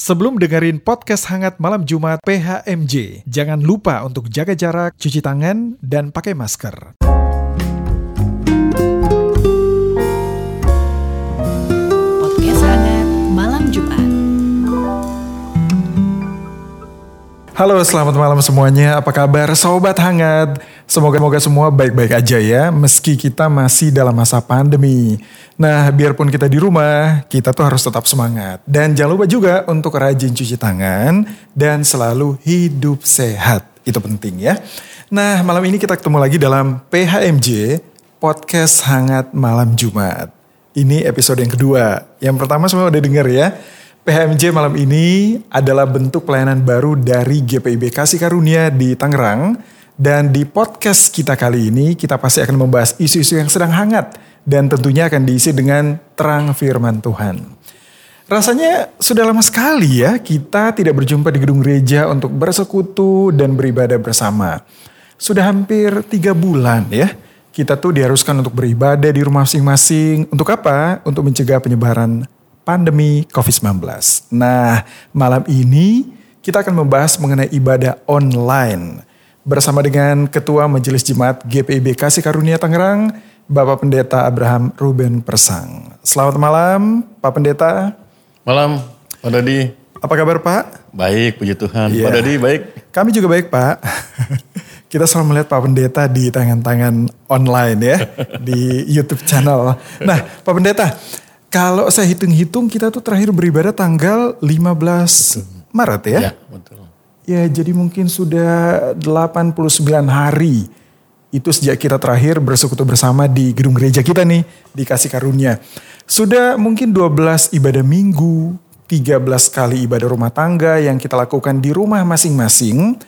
Sebelum dengerin podcast hangat malam Jumat PHMJ, jangan lupa untuk jaga jarak, cuci tangan, dan pakai masker. Halo, selamat malam semuanya. Apa kabar sobat hangat? Semoga moga semua baik-baik aja ya, meski kita masih dalam masa pandemi. Nah, biarpun kita di rumah, kita tuh harus tetap semangat. Dan jangan lupa juga untuk rajin cuci tangan dan selalu hidup sehat. Itu penting ya. Nah, malam ini kita ketemu lagi dalam PHMJ, Podcast Hangat Malam Jumat. Ini episode yang kedua. Yang pertama semua udah denger ya. PHMJ malam ini adalah bentuk pelayanan baru dari GPIB Kasih Karunia di Tangerang. Dan di podcast kita kali ini kita pasti akan membahas isu-isu yang sedang hangat. Dan tentunya akan diisi dengan terang firman Tuhan. Rasanya sudah lama sekali ya kita tidak berjumpa di gedung gereja untuk bersekutu dan beribadah bersama. Sudah hampir tiga bulan ya kita tuh diharuskan untuk beribadah di rumah masing-masing. Untuk apa? Untuk mencegah penyebaran pandemi COVID-19. Nah, malam ini kita akan membahas mengenai ibadah online bersama dengan Ketua Majelis Jemaat GPIB Kasih Karunia Tangerang, Bapak Pendeta Abraham Ruben Persang. Selamat malam, Pak Pendeta. Malam, Pak Dodi. Apa kabar Pak? Baik, puji Tuhan. Iya. Pak Dodi baik. Kami juga baik Pak. Kita selalu melihat Pak Pendeta di tangan-tangan online ya, di YouTube channel. Nah, Pak Pendeta, kalau saya hitung-hitung kita tuh terakhir beribadah tanggal 15 Maret ya. Ya, betul. Ya, jadi mungkin sudah 89 hari itu sejak kita terakhir bersekutu bersama di gedung gereja kita nih, di Kasih Karunia. Sudah mungkin 12 ibadah minggu, 13 kali ibadah rumah tangga yang kita lakukan di rumah masing-masing.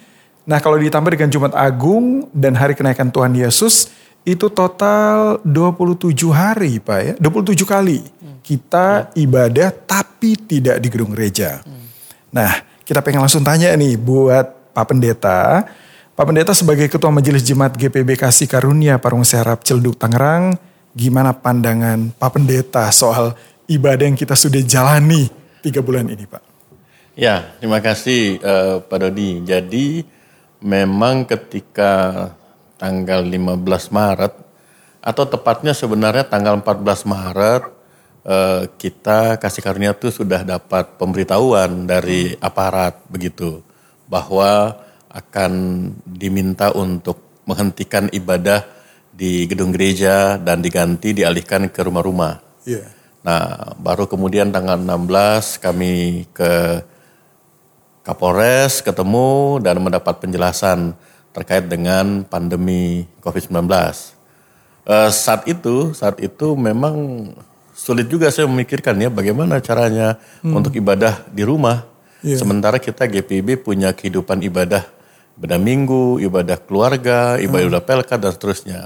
Nah kalau ditambah dengan Jumat Agung dan hari kenaikan Tuhan Yesus, itu total 27 hari Pak ya, 27 kali kita ibadah tapi tidak di gedung gereja. Nah kita pengen langsung tanya nih buat Pak Pendeta. Pak Pendeta sebagai Ketua Majelis Jemaat GPB Kasih Karunia Parung Serap Celduk Tangerang, gimana pandangan Pak Pendeta soal ibadah yang kita sudah jalani tiga bulan ini Pak? Ya, terima kasih eh, Pak Dodi. Jadi memang ketika tanggal 15 Maret atau tepatnya sebenarnya tanggal 14 Maret eh, kita kasih karunia itu sudah dapat pemberitahuan dari aparat begitu bahwa akan diminta untuk menghentikan ibadah di gedung gereja dan diganti dialihkan ke rumah-rumah. Iya. Nah, baru kemudian tanggal 16 kami ke Kapolres ketemu dan mendapat penjelasan terkait dengan pandemi COVID-19. Eh, saat itu, saat itu memang sulit juga saya memikirkan ya bagaimana caranya untuk ibadah di rumah. Iya. Sementara kita GPIB punya kehidupan ibadah, ibadah minggu, ibadah keluarga, ibadah pelkat dan seterusnya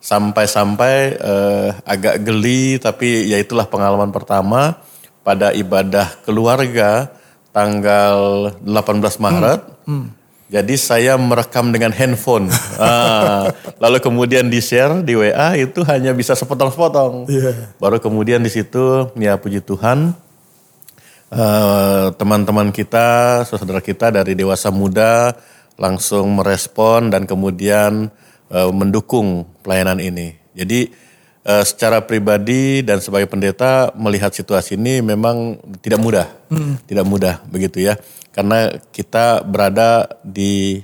sampai-sampai eh, agak geli tapi ya itulah pengalaman pertama pada ibadah keluarga tanggal 18 Maret. Jadi saya merekam dengan handphone. Ah, lalu kemudian di-share di WA itu hanya bisa sepotong-sepotong. Iya. Baru kemudian di situ ya puji Tuhan eh, teman-teman kita, saudara kita dari dewasa muda langsung merespon dan kemudian eh, mendukung pelayanan ini. Jadi eh, secara pribadi dan sebagai pendeta melihat situasi ini memang tidak mudah, tidak mudah begitu ya, karena kita berada di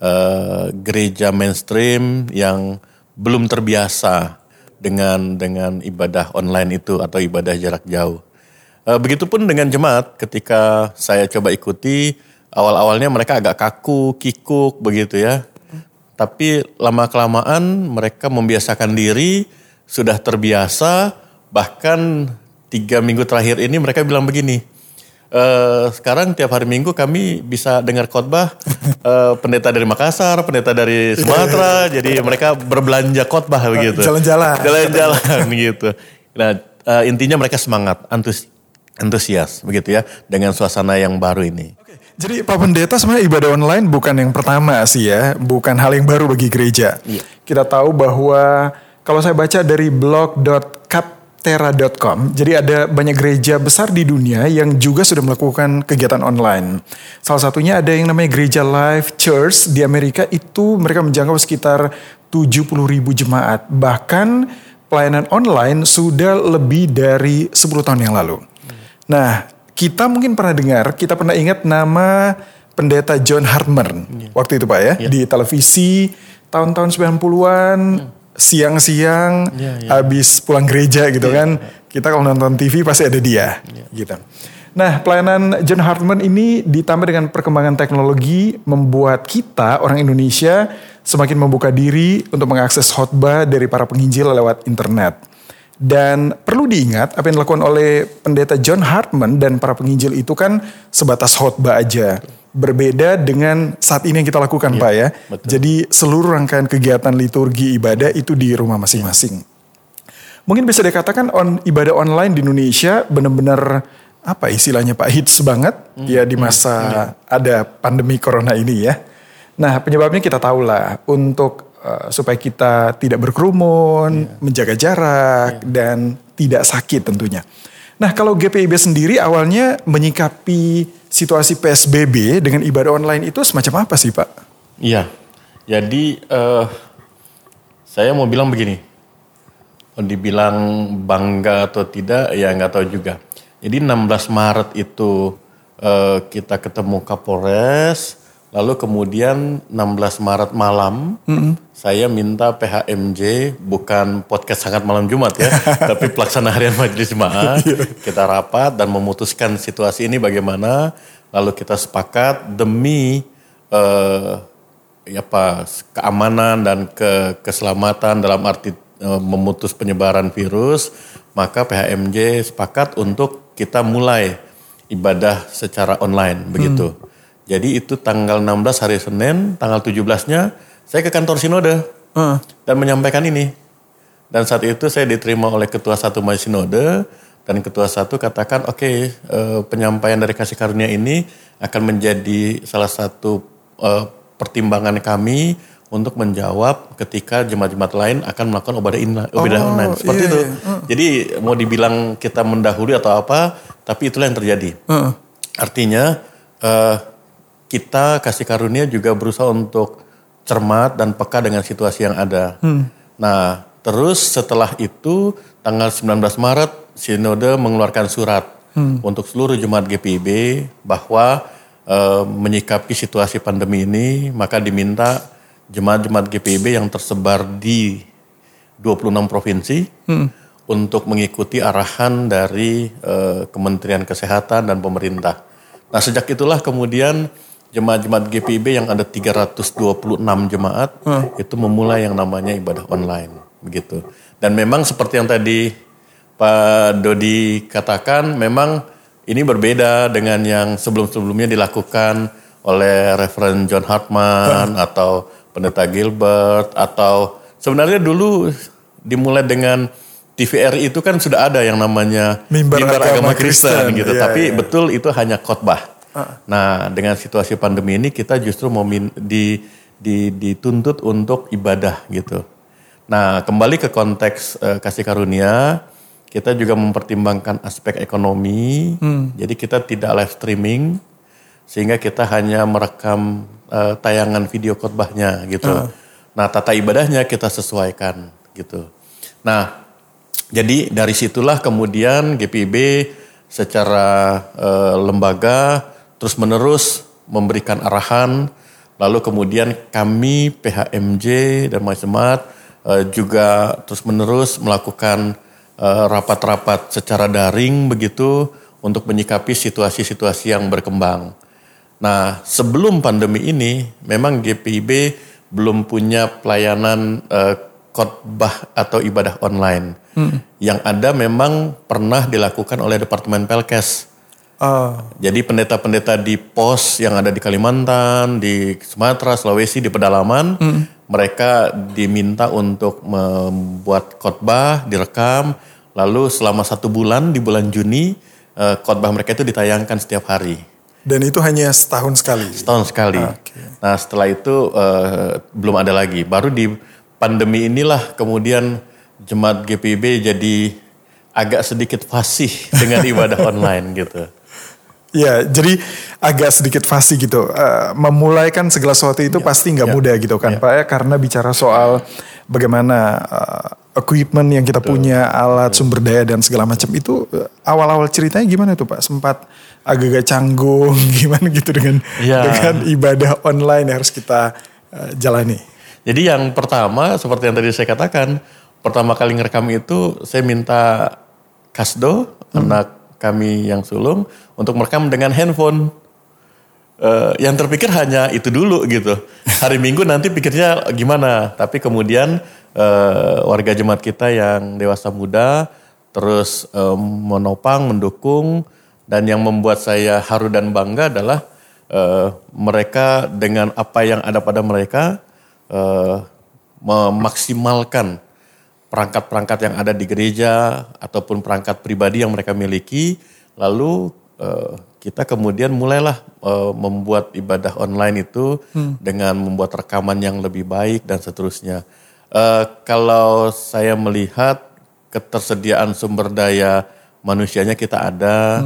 eh, gereja mainstream yang belum terbiasa dengan dengan ibadah online itu atau ibadah jarak jauh. Eh, Begitupun dengan jemaat ketika saya coba ikuti awal-awalnya mereka agak kaku, kikuk begitu ya. Tapi lama kelamaan mereka membiasakan diri, sudah terbiasa. Bahkan tiga minggu terakhir ini mereka bilang begini. "Eh, sekarang tiap hari minggu kami bisa dengar khotbah eh, pendeta dari Makassar, pendeta dari Sumatera. jadi mereka berbelanja khotbah begitu. Jalan-jalan. Jalan-jalan gitu. Nah eh, intinya mereka semangat, antus- antusias begitu ya dengan suasana yang baru ini. Jadi Pak Pendeta sebenarnya ibadah online bukan yang pertama sih ya, bukan hal yang baru bagi gereja. Iya. Kita tahu bahwa kalau saya baca dari blog.cap Terra.com. Jadi ada banyak gereja besar di dunia yang juga sudah melakukan kegiatan online. Salah satunya ada yang namanya Gereja Life Church di Amerika itu mereka menjangkau sekitar 70 ribu jemaat. Bahkan pelayanan online sudah lebih dari 10 tahun yang lalu. Nah, kita mungkin pernah dengar, kita pernah ingat nama pendeta John Hartman waktu itu Pak ya, di televisi tahun-tahun 90-an, siang-siang, Ya, ya. habis pulang gereja gitu kan, kita kalau nonton TV pasti ada dia, gitu. Nah, pelayanan John Hartman ini ditambah dengan perkembangan teknologi membuat kita orang Indonesia semakin membuka diri untuk mengakses khotbah dari para penginjil lewat internet. Dan perlu diingat apa yang dilakukan oleh pendeta John Hartman dan para penginjil itu kan sebatas khotbah aja. Berbeda dengan saat ini yang kita lakukan Pak ya. betul. Jadi seluruh rangkaian kegiatan liturgi ibadah itu di rumah masing-masing. Mungkin bisa dikatakan on, ibadah online di Indonesia benar-benar apa istilahnya Pak hits banget ya di masa ada pandemi corona ini ya. Nah penyebabnya kita tahu lah untuk eh, supaya kita tidak berkerumun, menjaga jarak dan tidak sakit tentunya. Nah kalau GPIB sendiri awalnya menyikapi situasi PSBB dengan ibadah online itu semacam apa sih Pak? Iya. Jadi eh, saya mau bilang begini. Dibilang bangga atau tidak ya nggak tahu juga. Jadi 16 Maret itu eh, kita ketemu Kapolres, lalu kemudian 16 Maret malam saya minta PHMJ bukan podcast sangat malam Jumat ya, tapi pelaksana harian majelis jemaat kita rapat dan memutuskan situasi ini bagaimana, lalu kita sepakat demi eh, ya apa keamanan dan ke keselamatan dalam arti eh, memutus penyebaran virus, maka PHMJ sepakat untuk kita mulai ibadah secara online begitu. Jadi itu tanggal 16 hari Senin, tanggal 17-nya saya ke kantor Sinode dan menyampaikan ini. Dan saat itu saya diterima oleh ketua satu Majelis Sinode dan ketua satu katakan oke eh, penyampaian dari kasih karunia ini akan menjadi salah satu eh, pertimbangan kami untuk menjawab ketika jemaat-jemaat lain akan melakukan ibadah in- ibadah Oh, online seperti iya, itu. iya. Jadi mau dibilang kita mendahului atau apa, tapi itulah yang terjadi. Heeh. Artinya eh, kita kasih karunia juga berusaha untuk cermat dan peka dengan situasi yang ada. Nah, terus setelah itu tanggal 19 Maret Sinode mengeluarkan surat untuk seluruh jemaat GPIB bahwa eh, menyikapi situasi pandemi ini maka diminta jemaat-jemaat GPIB yang tersebar di 26 provinsi untuk mengikuti arahan dari eh, Kementerian Kesehatan dan pemerintah. Nah, sejak itulah kemudian jemaat-jemaat GPIB yang ada 326 jemaat itu memulai yang namanya ibadah online begitu. Dan memang seperti yang tadi Pak Dodi katakan memang ini berbeda dengan yang sebelum-sebelumnya dilakukan oleh Reverend John Hartman atau Pendeta Gilbert atau sebenarnya dulu dimulai dengan TVRI itu kan sudah ada yang namanya Mimbar Agama Kristen, Kristen, gitu. iya, Tapi iya. betul itu hanya khotbah. Nah, dengan situasi pandemi ini kita justru mau min- di, di, dituntut untuk ibadah gitu. Nah, kembali ke konteks eh, kasih karunia, kita juga mempertimbangkan aspek ekonomi. Jadi kita tidak live streaming sehingga kita hanya merekam eh, tayangan video khotbahnya gitu. Nah, tata ibadahnya kita sesuaikan gitu. Nah, jadi dari situlah kemudian GPIB secara eh, lembaga terus menerus memberikan arahan, lalu kemudian kami PHMJ dan Majelis eh, juga terus menerus melakukan eh, rapat-rapat secara daring begitu untuk menyikapi situasi-situasi yang berkembang. Nah, sebelum pandemi ini memang GPIB belum punya pelayanan eh, khotbah atau ibadah online. Yang ada memang pernah dilakukan oleh Departemen Pelkes. Oh, Jadi pendeta-pendeta di pos yang ada di Kalimantan, di Sumatera, Sulawesi, di pedalaman, mereka diminta untuk membuat khotbah, direkam, lalu selama satu bulan di bulan Juni eh, khotbah mereka itu ditayangkan setiap hari dan itu hanya setahun sekali. setahun sekali. Oke. Nah setelah itu eh, belum ada lagi. Baru di pandemi inilah kemudian jemaat GPIB jadi agak sedikit fasih dengan ibadah online gitu. Ya, jadi agak sedikit fasih gitu. Uh, memulai kan segala sesuatu itu Ya, pasti nggak ya, mudah gitu kan, ya. Pak ya, karena bicara soal bagaimana uh, equipment yang kita punya, alat sumber daya dan segala macam itu uh, awal-awal ceritanya gimana tuh Pak? Sempat agak-agak canggung gimana gitu dengan Ya. dengan ibadah online yang harus kita uh, jalani. Jadi yang pertama seperti yang tadi saya katakan, pertama kali ngerekam itu saya minta Kasdo, anak kami yang sulung, untuk merekam dengan handphone. Eh, yang terpikir hanya itu dulu gitu. Hari Minggu nanti pikirnya gimana. Tapi kemudian eh, warga jemaat kita yang dewasa muda terus eh, menopang, mendukung dan yang membuat saya haru dan bangga adalah eh, mereka dengan apa yang ada pada mereka eh, memaksimalkan perangkat-perangkat yang ada di gereja ataupun perangkat pribadi yang mereka miliki lalu eh, kita kemudian mulailah eh, membuat ibadah online itu dengan membuat rekaman yang lebih baik dan seterusnya. Eh, kalau saya melihat ketersediaan sumber daya manusianya kita ada.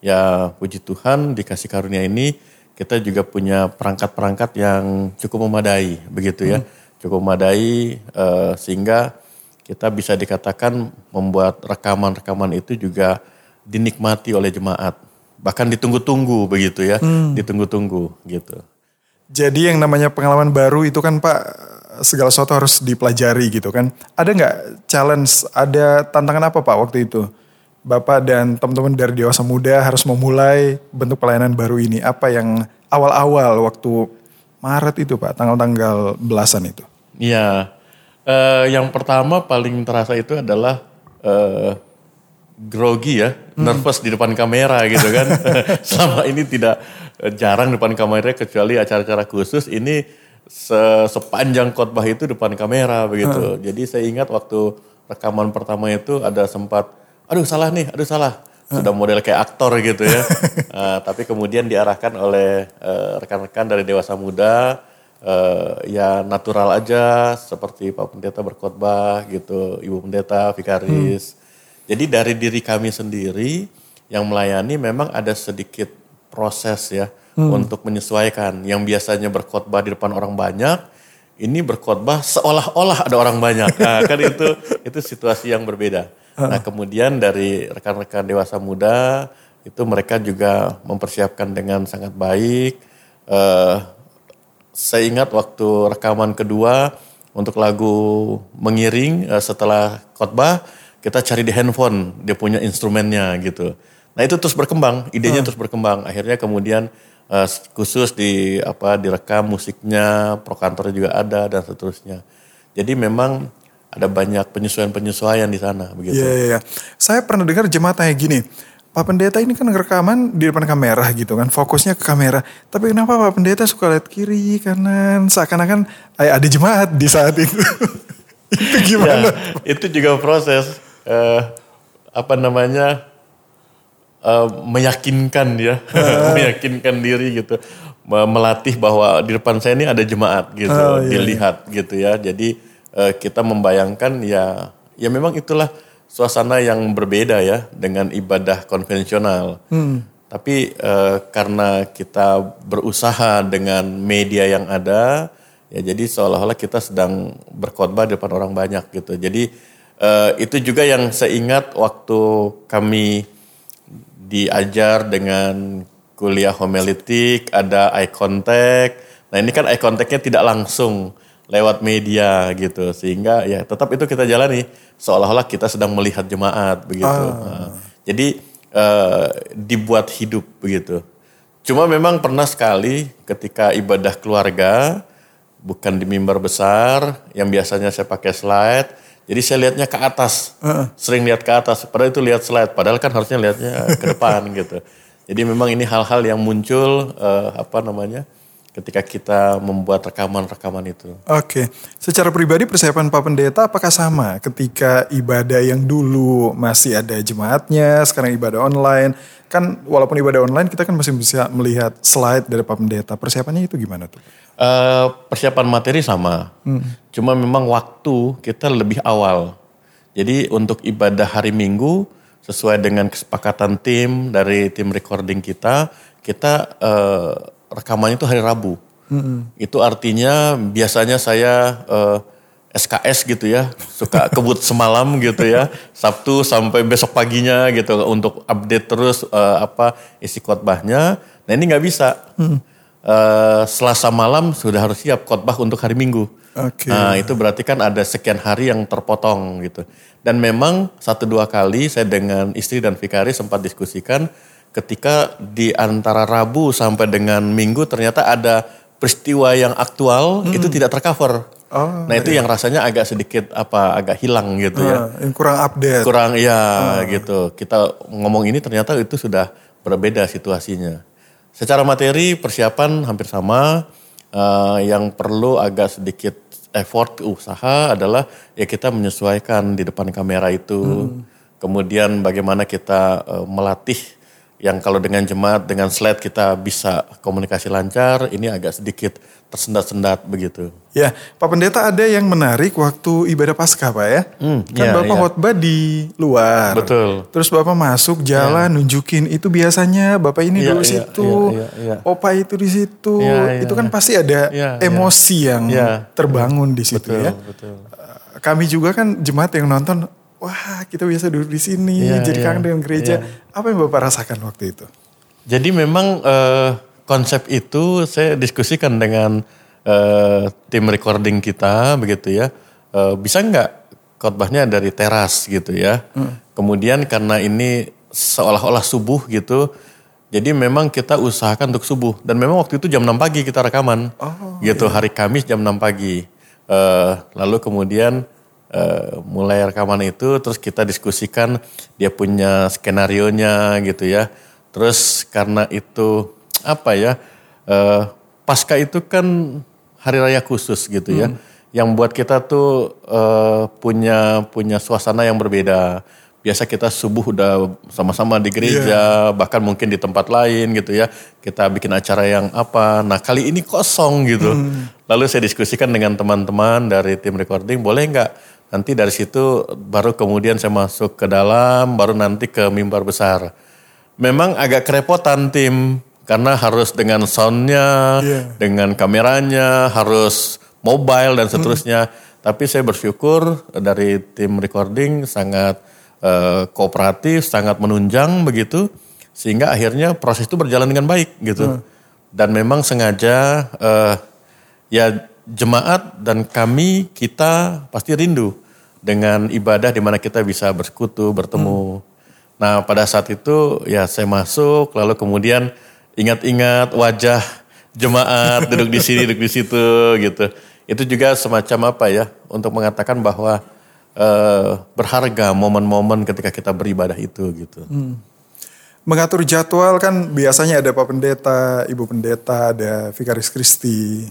Ya puji Tuhan dikasih karunia ini kita juga punya perangkat-perangkat yang cukup memadai begitu ya. Cukup memadai eh, sehingga kita bisa dikatakan membuat rekaman-rekaman itu juga dinikmati oleh jemaat bahkan ditunggu-tunggu begitu ya ditunggu-tunggu gitu Jadi yang namanya pengalaman baru itu kan Pak segala sesuatu harus dipelajari gitu kan. Ada nggak challenge, ada tantangan apa Pak waktu itu? Bapak dan teman-teman dari dewasa muda harus memulai bentuk pelayanan baru ini. Apa yang awal-awal waktu Maret itu Pak, tanggal-tanggal belasan itu? Iya, Eh, yang pertama paling terasa itu adalah eh, grogi ya, nervous di depan kamera gitu kan. Selama ini tidak eh, jarang depan kamera kecuali acara-acara khusus. Ini se- sepanjang khotbah itu depan kamera begitu. Jadi saya ingat waktu rekaman pertama itu ada sempat, aduh salah nih, aduh salah. Sudah model kayak aktor gitu ya. Eh, tapi kemudian diarahkan oleh eh, rekan-rekan dari dewasa muda eh, ya natural aja seperti Pak Pendeta berkhotbah gitu, Ibu Pendeta, Vikaris. Jadi dari diri kami sendiri yang melayani memang ada sedikit proses ya untuk menyesuaikan. Yang biasanya berkhotbah di depan orang banyak, ini berkhotbah seolah-olah ada orang banyak. Nah, kan itu itu situasi yang berbeda. Nah, kemudian dari rekan-rekan dewasa muda itu mereka juga mempersiapkan dengan sangat baik. Eh, saya ingat waktu rekaman kedua untuk lagu mengiring eh, setelah khotbah kita cari di handphone dia punya instrumennya gitu. Nah itu terus berkembang, idenya terus berkembang. Akhirnya kemudian eh, khusus di apa direkam musiknya, prokantornya juga ada dan seterusnya. Jadi memang ada banyak penyesuaian-penyesuaian di sana begitu. Iya, iya, iya. Saya pernah dengar jemaat kayak gini. Pak Pendeta ini kan rekaman di depan kamera gitu kan, fokusnya ke kamera. Tapi kenapa Pak Pendeta suka lihat kiri, kanan, seakan-akan eh, ada jemaat di saat itu. itu gimana? Ya, itu juga proses eh, apa namanya eh, meyakinkan ya, meyakinkan diri gitu, Me- melatih bahwa di depan saya ini ada jemaat gitu, Oh, iya, dilihat gitu ya. Jadi eh, kita membayangkan ya, ya memang itulah suasana yang berbeda ya dengan ibadah konvensional. Tapi eh, karena kita berusaha dengan media yang ada, ya jadi seolah-olah kita sedang berkhotbah di depan orang banyak gitu. Jadi eh, itu juga yang saya ingat waktu kami diajar dengan kuliah homilitik, ada eye contact. Nah ini kan eye contactnya tidak langsung lewat media gitu, sehingga ya tetap itu kita jalani seolah-olah kita sedang melihat jemaat begitu. Nah, jadi eh, dibuat hidup begitu. Cuma memang pernah sekali ketika ibadah keluarga, bukan di mimbar besar, yang biasanya saya pakai slide, jadi saya lihatnya ke atas, sering lihat ke atas. Padahal itu lihat slide, padahal kan harusnya lihatnya ke depan gitu. Jadi memang ini hal-hal yang muncul eh, apa namanya ketika kita membuat rekaman-rekaman itu. Oke, secara pribadi persiapan Pak Pendeta apakah sama ketika ibadah yang dulu masih ada jemaatnya, sekarang ibadah online? Kan walaupun ibadah online kita kan masih bisa melihat slide dari Pak Pendeta. Persiapannya itu gimana tuh? Eh, persiapan materi sama, cuma memang waktu kita lebih awal. Jadi untuk ibadah hari Minggu sesuai dengan kesepakatan tim dari tim recording kita, kita eh, rekamannya itu hari Rabu. Itu artinya biasanya saya eh, SKS gitu ya, suka kebut semalam gitu ya, Sabtu sampai besok paginya gitu untuk update terus eh, apa isi khotbahnya. Nah ini nggak bisa. Eh, Selasa malam sudah harus siap khotbah untuk hari Minggu. Oke. Nah itu berarti kan ada sekian hari yang terpotong gitu. Dan memang satu dua kali saya dengan istri dan Fikari sempat diskusikan ketika di antara Rabu sampai dengan Minggu ternyata ada peristiwa yang aktual itu tidak tercover. Oh, nah itu yang rasanya agak sedikit apa agak hilang gitu ya. Ah, yang kurang update. Kurang iya gitu. Kita ngomong ini ternyata itu sudah berbeda situasinya. Secara materi persiapan hampir sama. Eh, yang perlu agak sedikit effort usaha adalah ya kita menyesuaikan di depan kamera itu. Kemudian bagaimana kita eh, melatih yang kalau dengan jemaat dengan slide kita bisa komunikasi lancar, ini agak sedikit tersendat-sendat begitu. Ya, Pak Pendeta ada yang menarik waktu ibadah Paskah Pak ya. Hmm, kan iya, Bapak iya. khotbah di luar. Betul. Terus Bapak masuk jalan nunjukin itu biasanya Bapak ini Iya, dulu iya, situ, iya, iya, iya. Opa itu di situ. Iya, iya, itu kan iya. pasti ada Iya, iya. emosi yang Iya. terbangun di situ Betul, ya. betul. Eh, Kami juga kan jemaat yang nonton, wah kita biasa duduk di sini, Iya, jadi iya, kangen dengan gereja. iya. Apa yang Bapak rasakan waktu itu? Jadi memang eh, konsep itu saya diskusikan dengan eh, tim recording kita begitu ya. Eh, bisa nggak khotbahnya dari teras gitu ya. Kemudian karena ini seolah-olah subuh gitu. Jadi memang kita usahakan untuk subuh. Dan memang waktu itu jam 6 pagi kita rekaman. gitu hari Kamis jam 6 pagi. Eh, lalu kemudian eh, mulai rekaman itu terus kita diskusikan dia punya skenario-nya gitu ya. Terus karena itu apa ya? eh, pasca itu kan hari raya khusus gitu ya. Yang buat kita tuh eh, punya punya suasana yang berbeda. Biasa kita subuh udah sama-sama di gereja, bahkan mungkin di tempat lain gitu ya. Kita bikin acara yang apa. Nah kali ini kosong gitu. Lalu saya diskusikan dengan teman-teman dari tim recording, boleh nggak nanti dari situ baru kemudian saya masuk ke dalam, baru nanti ke mimbar besar. Memang agak kerepotan tim karena harus dengan soundnya, Iya. dengan kameranya, harus mobile dan seterusnya. Tapi saya bersyukur dari tim recording sangat eh, kooperatif, sangat menunjang begitu, sehingga akhirnya proses itu berjalan dengan baik gitu. Dan memang sengaja eh, ya jemaat dan kami kita pasti rindu dengan ibadah di mana kita bisa bersekutu, bertemu. Nah pada saat itu ya saya masuk lalu kemudian ingat-ingat wajah jemaat duduk di sini, duduk di situ gitu. Itu juga semacam apa ya untuk mengatakan bahwa eh, berharga momen-momen ketika kita beribadah itu gitu. Mengatur jadwal kan biasanya ada Pak Pendeta, Ibu Pendeta, ada Vikaris Kristi.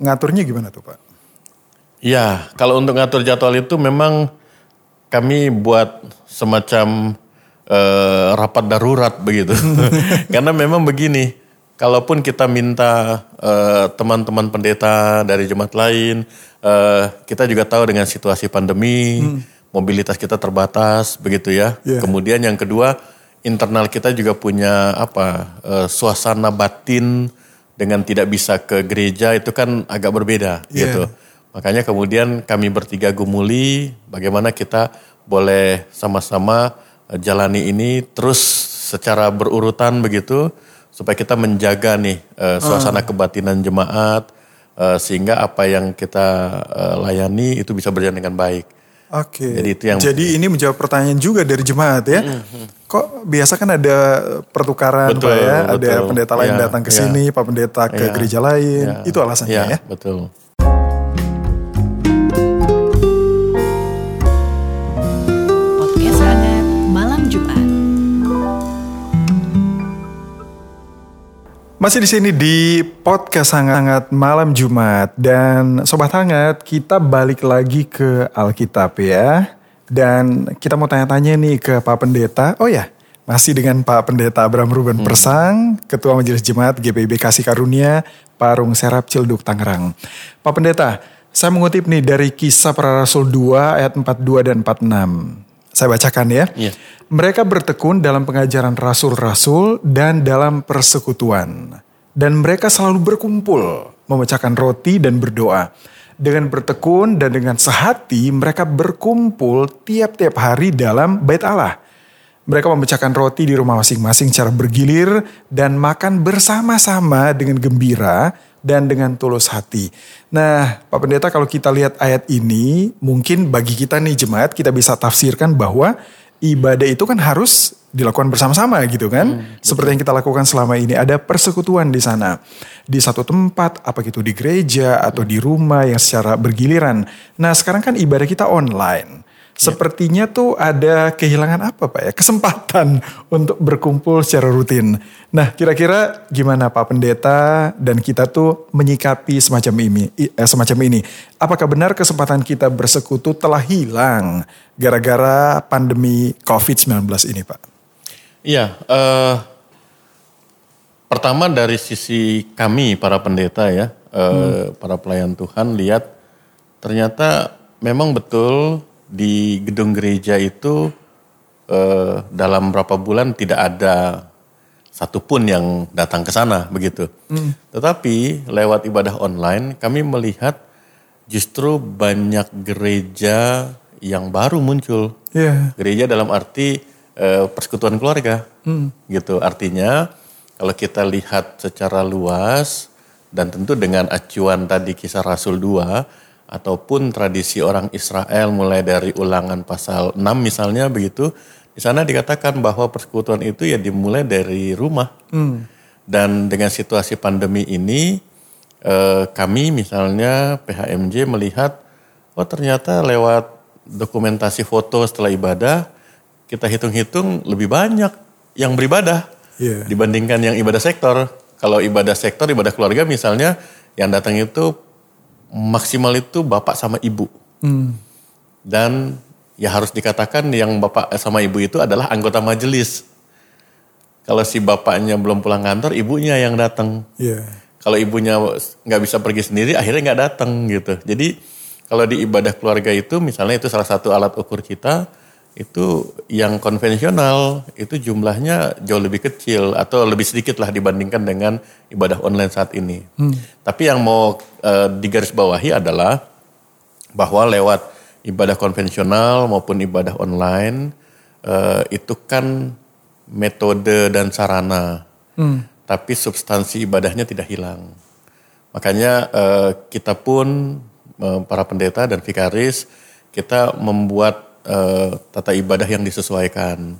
Ngaturnya gimana tuh Pak? Ya, kalau untuk ngatur jadwal itu memang kami buat semacam eh, rapat darurat begitu. Karena memang begini, kalaupun kita minta eh, teman-teman pendeta dari jemaat lain, eh, kita juga tahu dengan situasi pandemi, mobilitas kita terbatas begitu ya. Iya. Kemudian yang kedua, internal kita juga punya apa eh, suasana batin dengan tidak bisa ke gereja itu kan agak berbeda Iya. gitu. Makanya kemudian kami bertiga gumuli bagaimana kita boleh sama-sama eh, jalani ini terus secara berurutan begitu supaya kita menjaga nih eh, suasana kebatinan jemaat eh, sehingga apa yang kita eh, layani itu bisa berjalan dengan baik. Oke. Jadi itu yang- Jadi ini menjawab pertanyaan juga dari jemaat ya. Kok biasa kan ada pertukaran Betul, Pak ya, ada betul. pendeta lain Ya, datang ke ya. sini, Pak Pendeta ke Ya, gereja lain. ya. Itu alasannya ya. betul. Podcast hangat malam Jumat. Masih di sini di podcast hangat malam Jumat dan sobat hangat kita balik lagi ke Alkitab ya. Dan kita mau tanya-tanya nih ke Pak Pendeta. Oh ya, masih dengan Pak Pendeta Abraham Ruben Persang, Ketua Majelis Jemaat GPIB Kasih Karunia, Parung Serap Cilduk Tangerang. Pak Pendeta, Saya mengutip nih dari kisah para rasul 2 ayat 42 dan 46. Saya bacakan ya. Iya. Mereka bertekun dalam pengajaran rasul-rasul dan dalam persekutuan. Dan mereka selalu berkumpul, memecahkan roti dan berdoa. Dengan bertekun dan dengan sehati mereka berkumpul tiap-tiap hari dalam bait Allah. Mereka memecahkan roti di rumah masing-masing secara bergilir dan makan bersama-sama dengan gembira dan dengan tulus hati. Nah, Pak Pendeta kalau kita lihat ayat ini, mungkin bagi kita nih jemaat kita bisa tafsirkan bahwa ibadah itu kan harus dilakukan bersama-sama gitu kan. Seperti yang kita lakukan selama ini ada persekutuan di sana. Di satu tempat, apa gitu di gereja atau di rumah yang secara bergiliran. Nah, sekarang kan ibadah kita online. Sepertinya tuh ada kehilangan apa Pak ya? Kesempatan untuk berkumpul secara rutin. Nah kira-kira gimana Pak Pendeta dan kita tuh menyikapi semacam ini? eh, semacam ini. Apakah benar kesempatan kita bersekutu telah hilang gara-gara pandemi COVID-19 ini Pak? Iya, eh, pertama dari sisi kami para pendeta ya, eh, para pelayan Tuhan lihat ternyata memang betul di gedung gereja itu eh, dalam berapa bulan tidak ada satupun yang datang ke sana begitu. Tetapi lewat ibadah online kami melihat justru banyak gereja yang baru muncul. Iya. Gereja dalam arti eh, persekutuan keluarga, gitu. Artinya kalau kita lihat secara luas dan tentu dengan acuan tadi kisah Rasul 2 ataupun tradisi orang Israel mulai dari Ulangan pasal 6 misalnya begitu, di sana dikatakan bahwa persekutuan itu ya dimulai dari rumah. Dan dengan situasi pandemi ini eh, kami misalnya PHMJ melihat oh ternyata lewat dokumentasi foto setelah ibadah kita hitung-hitung lebih banyak yang beribadah Iya. dibandingkan yang ibadah sektor. Kalau ibadah sektor, ibadah keluarga misalnya yang datang itu maksimal itu bapak sama ibu. Dan ya harus dikatakan yang bapak sama ibu itu adalah anggota majelis. Kalau si bapaknya belum pulang kantor, ibunya yang datang. Iya. Kalau ibunya nggak bisa pergi sendiri, akhirnya nggak datang gitu. Jadi kalau di ibadah keluarga itu, misalnya itu salah satu alat ukur kita, itu yang konvensional itu jumlahnya jauh lebih kecil atau lebih sedikit lah dibandingkan dengan ibadah online saat ini. Tapi yang mau eh, digarisbawahi adalah bahwa lewat ibadah konvensional maupun ibadah online eh, itu kan metode dan sarana, tapi substansi ibadahnya tidak hilang. Makanya eh, kita pun eh, para pendeta dan vikaris kita membuat eh, tata ibadah yang disesuaikan,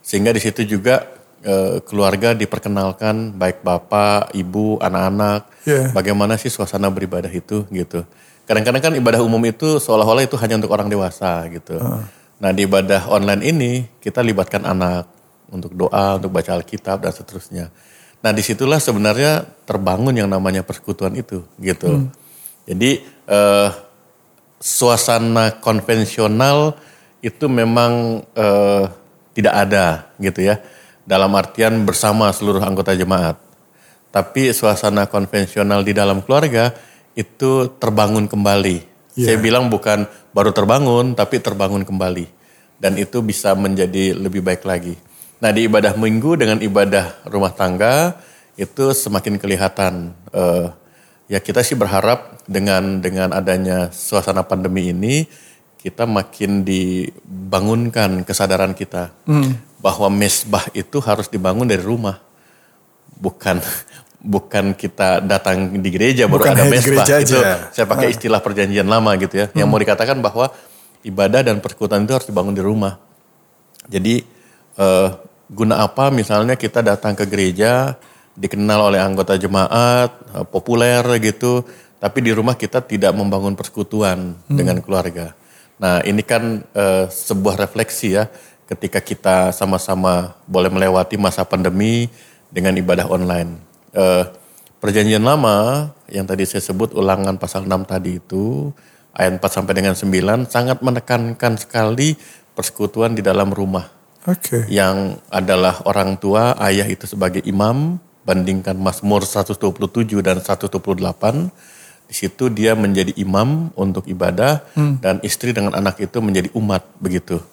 sehingga di situ juga eh, keluarga diperkenalkan baik bapak, ibu, anak-anak, Iya. bagaimana sih suasana beribadah itu gitu. Kadang-kadang kan ibadah umum itu seolah-olah itu hanya untuk orang dewasa gitu. Nah di ibadah online ini kita libatkan anak untuk doa, untuk baca Alkitab dan seterusnya. Nah di situlah sebenarnya terbangun yang namanya persekutuan itu gitu. Jadi eh, suasana konvensional itu memang eh, tidak ada gitu ya. Dalam artian bersama seluruh anggota jemaat. Tapi suasana konvensional di dalam keluarga itu terbangun kembali. Iya. Saya bilang bukan baru terbangun, tapi terbangun kembali. Dan itu bisa menjadi lebih baik lagi. Nah di ibadah minggu dengan ibadah rumah tangga itu semakin kelihatan. eh, ya kita sih berharap dengan dengan adanya suasana pandemi ini kita makin dibangunkan kesadaran kita bahwa mesbah itu harus dibangun dari rumah. Bukan bukan kita datang di gereja baru Bukan ada mesbah. gereja itu aja. saya pakai istilah perjanjian lama gitu ya. Yang mau dikatakan bahwa ibadah dan persekutuan itu harus dibangun di rumah. Jadi eh, guna apa? Misalnya kita datang ke gereja dikenal oleh anggota jemaat eh, populer gitu tapi di rumah kita tidak membangun persekutuan dengan keluarga nah ini kan eh, sebuah refleksi ya ketika kita sama-sama boleh melewati masa pandemi dengan ibadah online Eh, perjanjian lama yang tadi saya sebut ulangan pasal 6 tadi itu ayat 4 sampai dengan 9 sangat menekankan sekali persekutuan di dalam rumah Oke. yang adalah orang tua ayah itu sebagai imam bandingkan Mazmur 127 dan 128 Di situ dia menjadi imam untuk ibadah dan istri dengan anak itu menjadi umat begitu.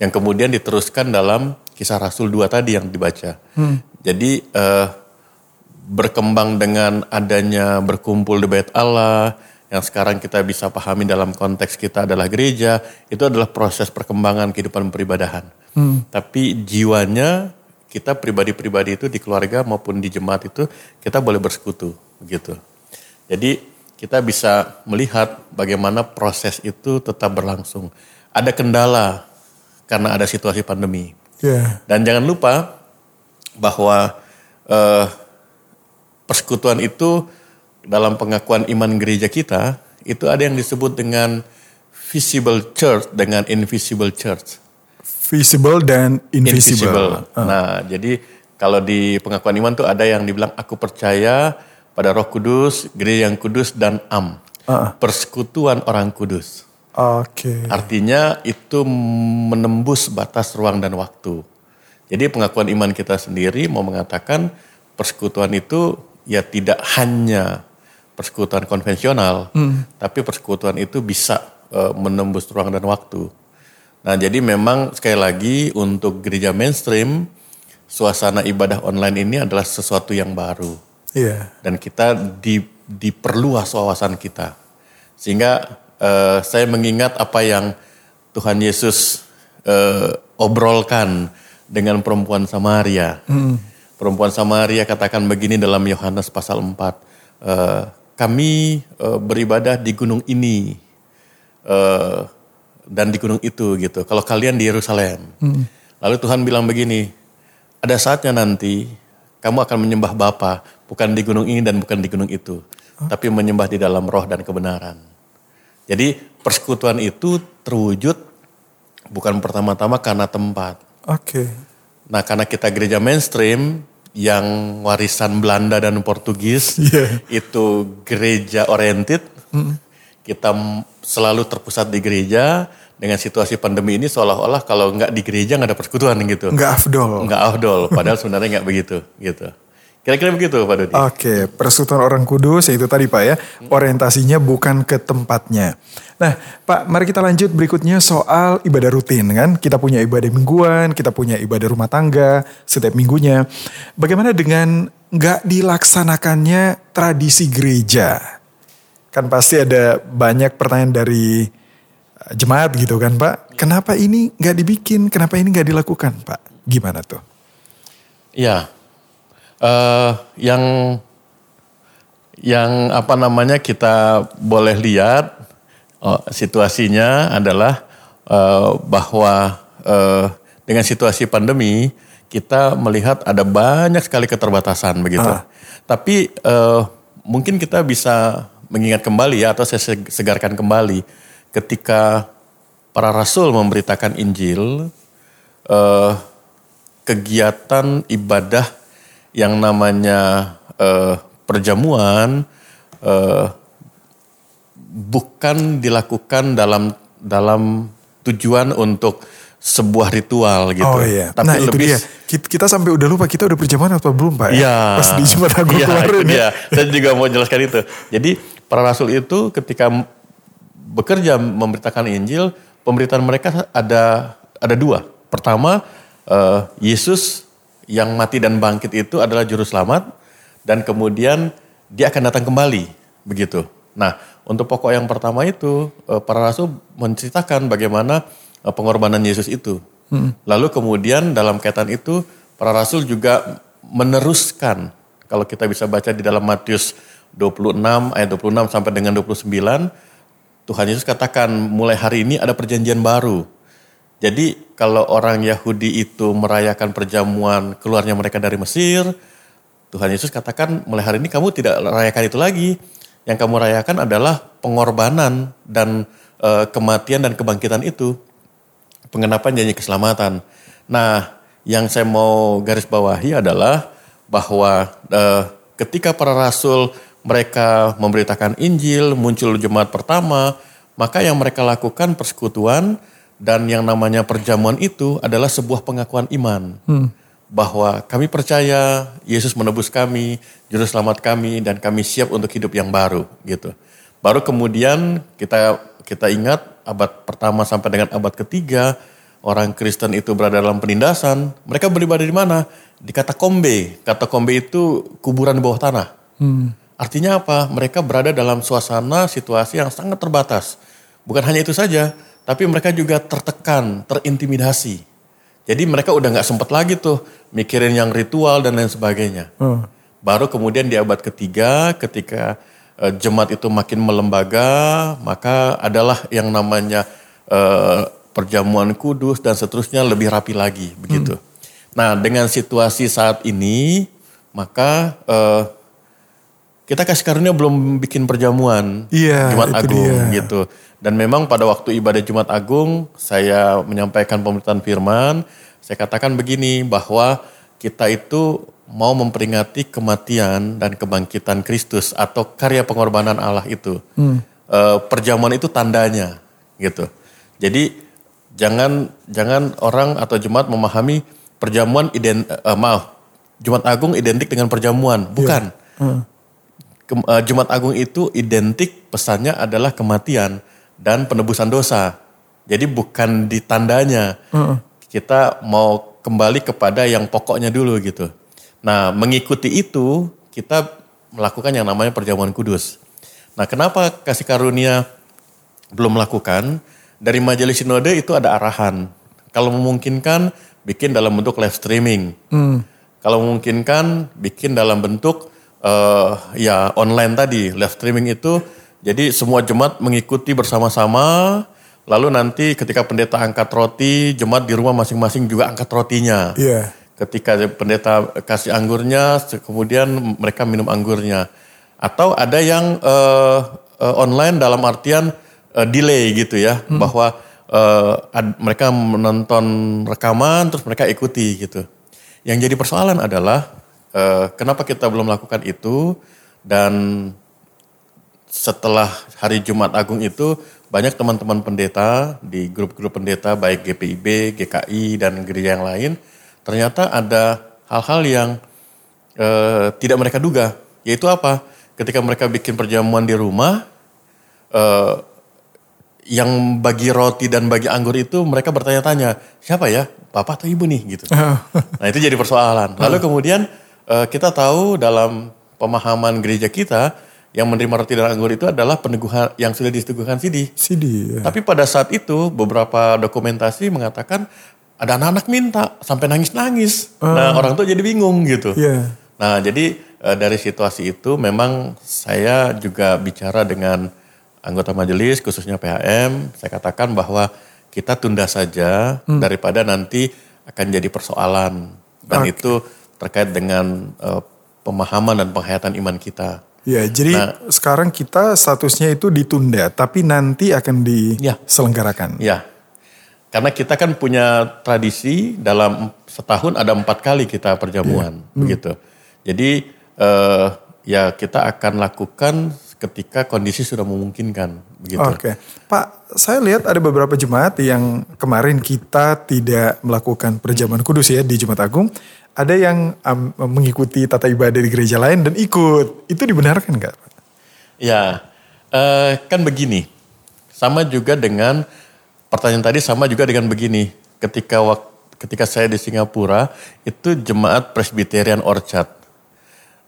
Yang kemudian diteruskan dalam kisah Rasul 2 tadi yang dibaca. Jadi eh, berkembang dengan adanya berkumpul di bait Allah yang sekarang kita bisa pahami dalam konteks kita adalah gereja, itu adalah proses perkembangan kehidupan peribadahan. Tapi jiwanya kita pribadi-pribadi itu di keluarga maupun di jemaat itu kita boleh bersekutu begitu. Jadi kita bisa melihat bagaimana proses itu tetap berlangsung. Ada kendala karena ada situasi pandemi. Ya. Dan jangan lupa bahwa eh, persekutuan itu dalam pengakuan iman gereja kita itu ada yang disebut dengan visible church dengan invisible church. Visible dan invisible. Invisible. Ah. Nah, jadi kalau di pengakuan iman tuh ada yang dibilang aku percaya pada Roh Kudus, gereja yang kudus dan am. Ah. Persekutuan orang kudus. Oke. Artinya itu menembus batas ruang dan waktu. Jadi pengakuan iman kita sendiri mau mengatakan persekutuan itu ya tidak hanya persekutuan konvensional, tapi persekutuan itu bisa eh, menembus ruang dan waktu. Nah jadi memang sekali lagi untuk gereja mainstream, suasana ibadah online ini adalah sesuatu yang baru Iya. dan kita di, diperluas wawasan kita. Sehingga eh, saya mengingat apa yang Tuhan Yesus eh, obrolkan dengan perempuan Samaria. Perempuan Samaria katakan begini dalam Yohanes pasal 4. eh, kami eh, beribadah di gunung ini eh, dan di gunung itu gitu. Kalau kalian di Yerusalem. Lalu Tuhan bilang begini, ada saatnya nanti kamu akan menyembah Bapa bukan di gunung ini dan bukan di gunung itu, tapi menyembah di dalam roh dan kebenaran. Jadi persekutuan itu terwujud bukan pertama-tama karena tempat. Oke. Nah karena kita gereja mainstream yang warisan Belanda dan Portugis Iya. itu gereja oriented, kita m- selalu terpusat di gereja dengan situasi pandemi ini seolah-olah kalau nggak di gereja nggak ada persekutuan gitu. Nggak afdol. Nggak afdol, padahal sebenarnya nggak begitu gitu. Kira-kira begitu Pak Dodi. Oke, persekutuan orang kudus yaitu tadi Pak ya, orientasinya bukan ke tempatnya. Nah, Pak, mari kita lanjut berikutnya soal ibadah rutin kan. Kita punya ibadah mingguan, kita punya ibadah rumah tangga setiap minggunya. Bagaimana dengan nggak dilaksanakannya tradisi gereja? Kan pasti ada banyak pertanyaan dari eh, jemaat gitu kan Pak. Kenapa ini nggak dibikin? Kenapa ini nggak dilakukan Pak? Gimana tuh? Iya. Eh, yang yang apa namanya kita boleh lihat oh, situasinya adalah eh, bahwa eh, dengan situasi pandemi kita melihat ada banyak sekali keterbatasan begitu. Ah. Tapi eh, mungkin kita bisa mengingat kembali ya atau saya seg- segarkan kembali ketika para rasul memberitakan Injil eh, kegiatan ibadah yang namanya eh, perjamuan eh, bukan dilakukan dalam dalam tujuan untuk sebuah ritual gitu. Oh iya. Tapi nah itu lebih dia. Kita, kita sampai udah lupa kita udah perjamuan atau belum Pak ya? Iya. Pas di Jumat Agung Iya, kemarin itu ya. dia. Saya juga mau jelaskan itu. Jadi para rasul itu ketika bekerja memberitakan Injil, pemberitaan mereka ada ada dua. Pertama, eh, Yesus yang mati dan bangkit itu adalah juru selamat dan kemudian dia akan datang kembali, begitu. Nah, untuk pokok yang pertama itu eh, para rasul menceritakan bagaimana eh, pengorbanan Yesus itu. Lalu kemudian dalam kaitan itu para rasul juga meneruskan kalau kita bisa baca di dalam Matius 26 ayat 26 sampai dengan 29 Tuhan Yesus katakan mulai hari ini ada perjanjian baru. Jadi kalau orang Yahudi itu merayakan perjamuan keluarnya mereka dari Mesir, Tuhan Yesus katakan mulai hari ini kamu tidak rayakan itu lagi. Yang kamu rayakan adalah pengorbanan dan eh, kematian dan kebangkitan itu. Pengenapan janji keselamatan. Nah, yang saya mau garis bawahi adalah bahwa eh, ketika para rasul mereka memberitakan Injil, muncul jemaat pertama, maka yang mereka lakukan persekutuan dan yang namanya perjamuan itu adalah sebuah pengakuan iman. Bahwa kami percaya Yesus menebus kami, juru selamat kami dan kami siap untuk hidup yang baru gitu. Baru kemudian kita kita ingat abad pertama sampai dengan abad ketiga orang Kristen itu berada dalam penindasan. Mereka beribadah di mana? Di katakombe. Katakombe itu kuburan di bawah tanah. Artinya apa? Mereka berada dalam suasana situasi yang sangat terbatas. Bukan hanya itu saja, tapi mereka juga tertekan, terintimidasi. Jadi mereka udah nggak sempat lagi tuh mikirin yang ritual dan lain sebagainya. Oh. Baru kemudian di abad ketiga ketika eh, jemaat itu makin melembaga, maka adalah yang namanya eh, perjamuan kudus dan seterusnya lebih rapi lagi begitu. Nah dengan situasi saat ini maka eh, kita kasih karunia belum bikin perjamuan Iya, Jumat itu Agung dia. gitu. Dan memang pada waktu ibadah Jumat Agung saya menyampaikan pemerintahan firman, saya katakan begini bahwa kita itu mau memperingati kematian dan kebangkitan Kristus atau karya pengorbanan Allah itu. Eh, perjamuan itu tandanya gitu. Jadi jangan jangan orang atau jemaat memahami perjamuan ident eh, maaf Jumat Agung identik dengan perjamuan, bukan. Eh, Jumat Agung itu identik pesannya adalah kematian dan penebusan dosa. Jadi bukan di tandanya. Kita mau kembali kepada yang pokoknya dulu gitu. Nah, mengikuti itu kita melakukan yang namanya perjamuan kudus. Nah, kenapa kasih karunia belum melakukan? Dari majelis sinode itu ada arahan. Kalau memungkinkan bikin dalam bentuk live streaming. Kalau memungkinkan bikin dalam bentuk eh, ya online tadi live streaming itu. Jadi semua jemaat mengikuti bersama-sama. Lalu nanti ketika pendeta angkat roti jemaat di rumah masing-masing juga angkat rotinya. Iya. ketika pendeta kasih anggurnya kemudian mereka minum anggurnya. Atau ada yang eh, eh, online dalam artian eh, delay gitu ya. Bahwa eh, ad- mereka menonton rekaman terus mereka ikuti gitu. Yang jadi persoalan adalah eh, kenapa kita belum melakukan itu dan setelah hari Jumat Agung itu banyak teman-teman pendeta di grup-grup pendeta baik GPIB, GKI dan gereja yang lain ternyata ada hal-hal yang eh, tidak mereka duga yaitu apa? Ketika mereka bikin perjamuan di rumah eh, yang bagi roti dan bagi anggur itu mereka bertanya-tanya siapa ya bapak atau ibu nih gitu. Nah itu jadi persoalan. Lalu kemudian eh, kita tahu dalam pemahaman gereja kita yang menerima roti dan anggur itu adalah peneguhan yang sudah disetujukan Sidi. CD. ya. Tapi pada saat itu beberapa dokumentasi mengatakan ada anak-anak minta sampai nangis-nangis. Nah orang tuh jadi bingung gitu. Iya. Nah jadi eh, dari situasi itu memang saya juga bicara dengan anggota majelis khususnya PHM. Saya katakan bahwa kita tunda saja daripada nanti akan jadi persoalan. Dan Oke. itu terkait dengan eh, pemahaman dan penghayatan iman kita. Ya, jadi Nah. sekarang kita statusnya itu ditunda, tapi nanti akan Ya. diselenggarakan. Ya, karena kita kan punya tradisi dalam setahun ada empat kali kita perjamuan, begitu. Jadi eh, ya kita akan lakukan ketika kondisi sudah memungkinkan, begitu. Oke, Pak, saya lihat ada beberapa jemaat yang kemarin kita tidak melakukan perjamuan kudus ya di Jumat Agung. Ada yang um, mengikuti tata ibadah di gereja lain dan ikut. Itu dibenarkan nggak? Ya, eh, kan begini. Sama juga dengan pertanyaan tadi sama juga dengan begini. Ketika wak- ketika saya di Singapura itu jemaat Presbyterian Orchard.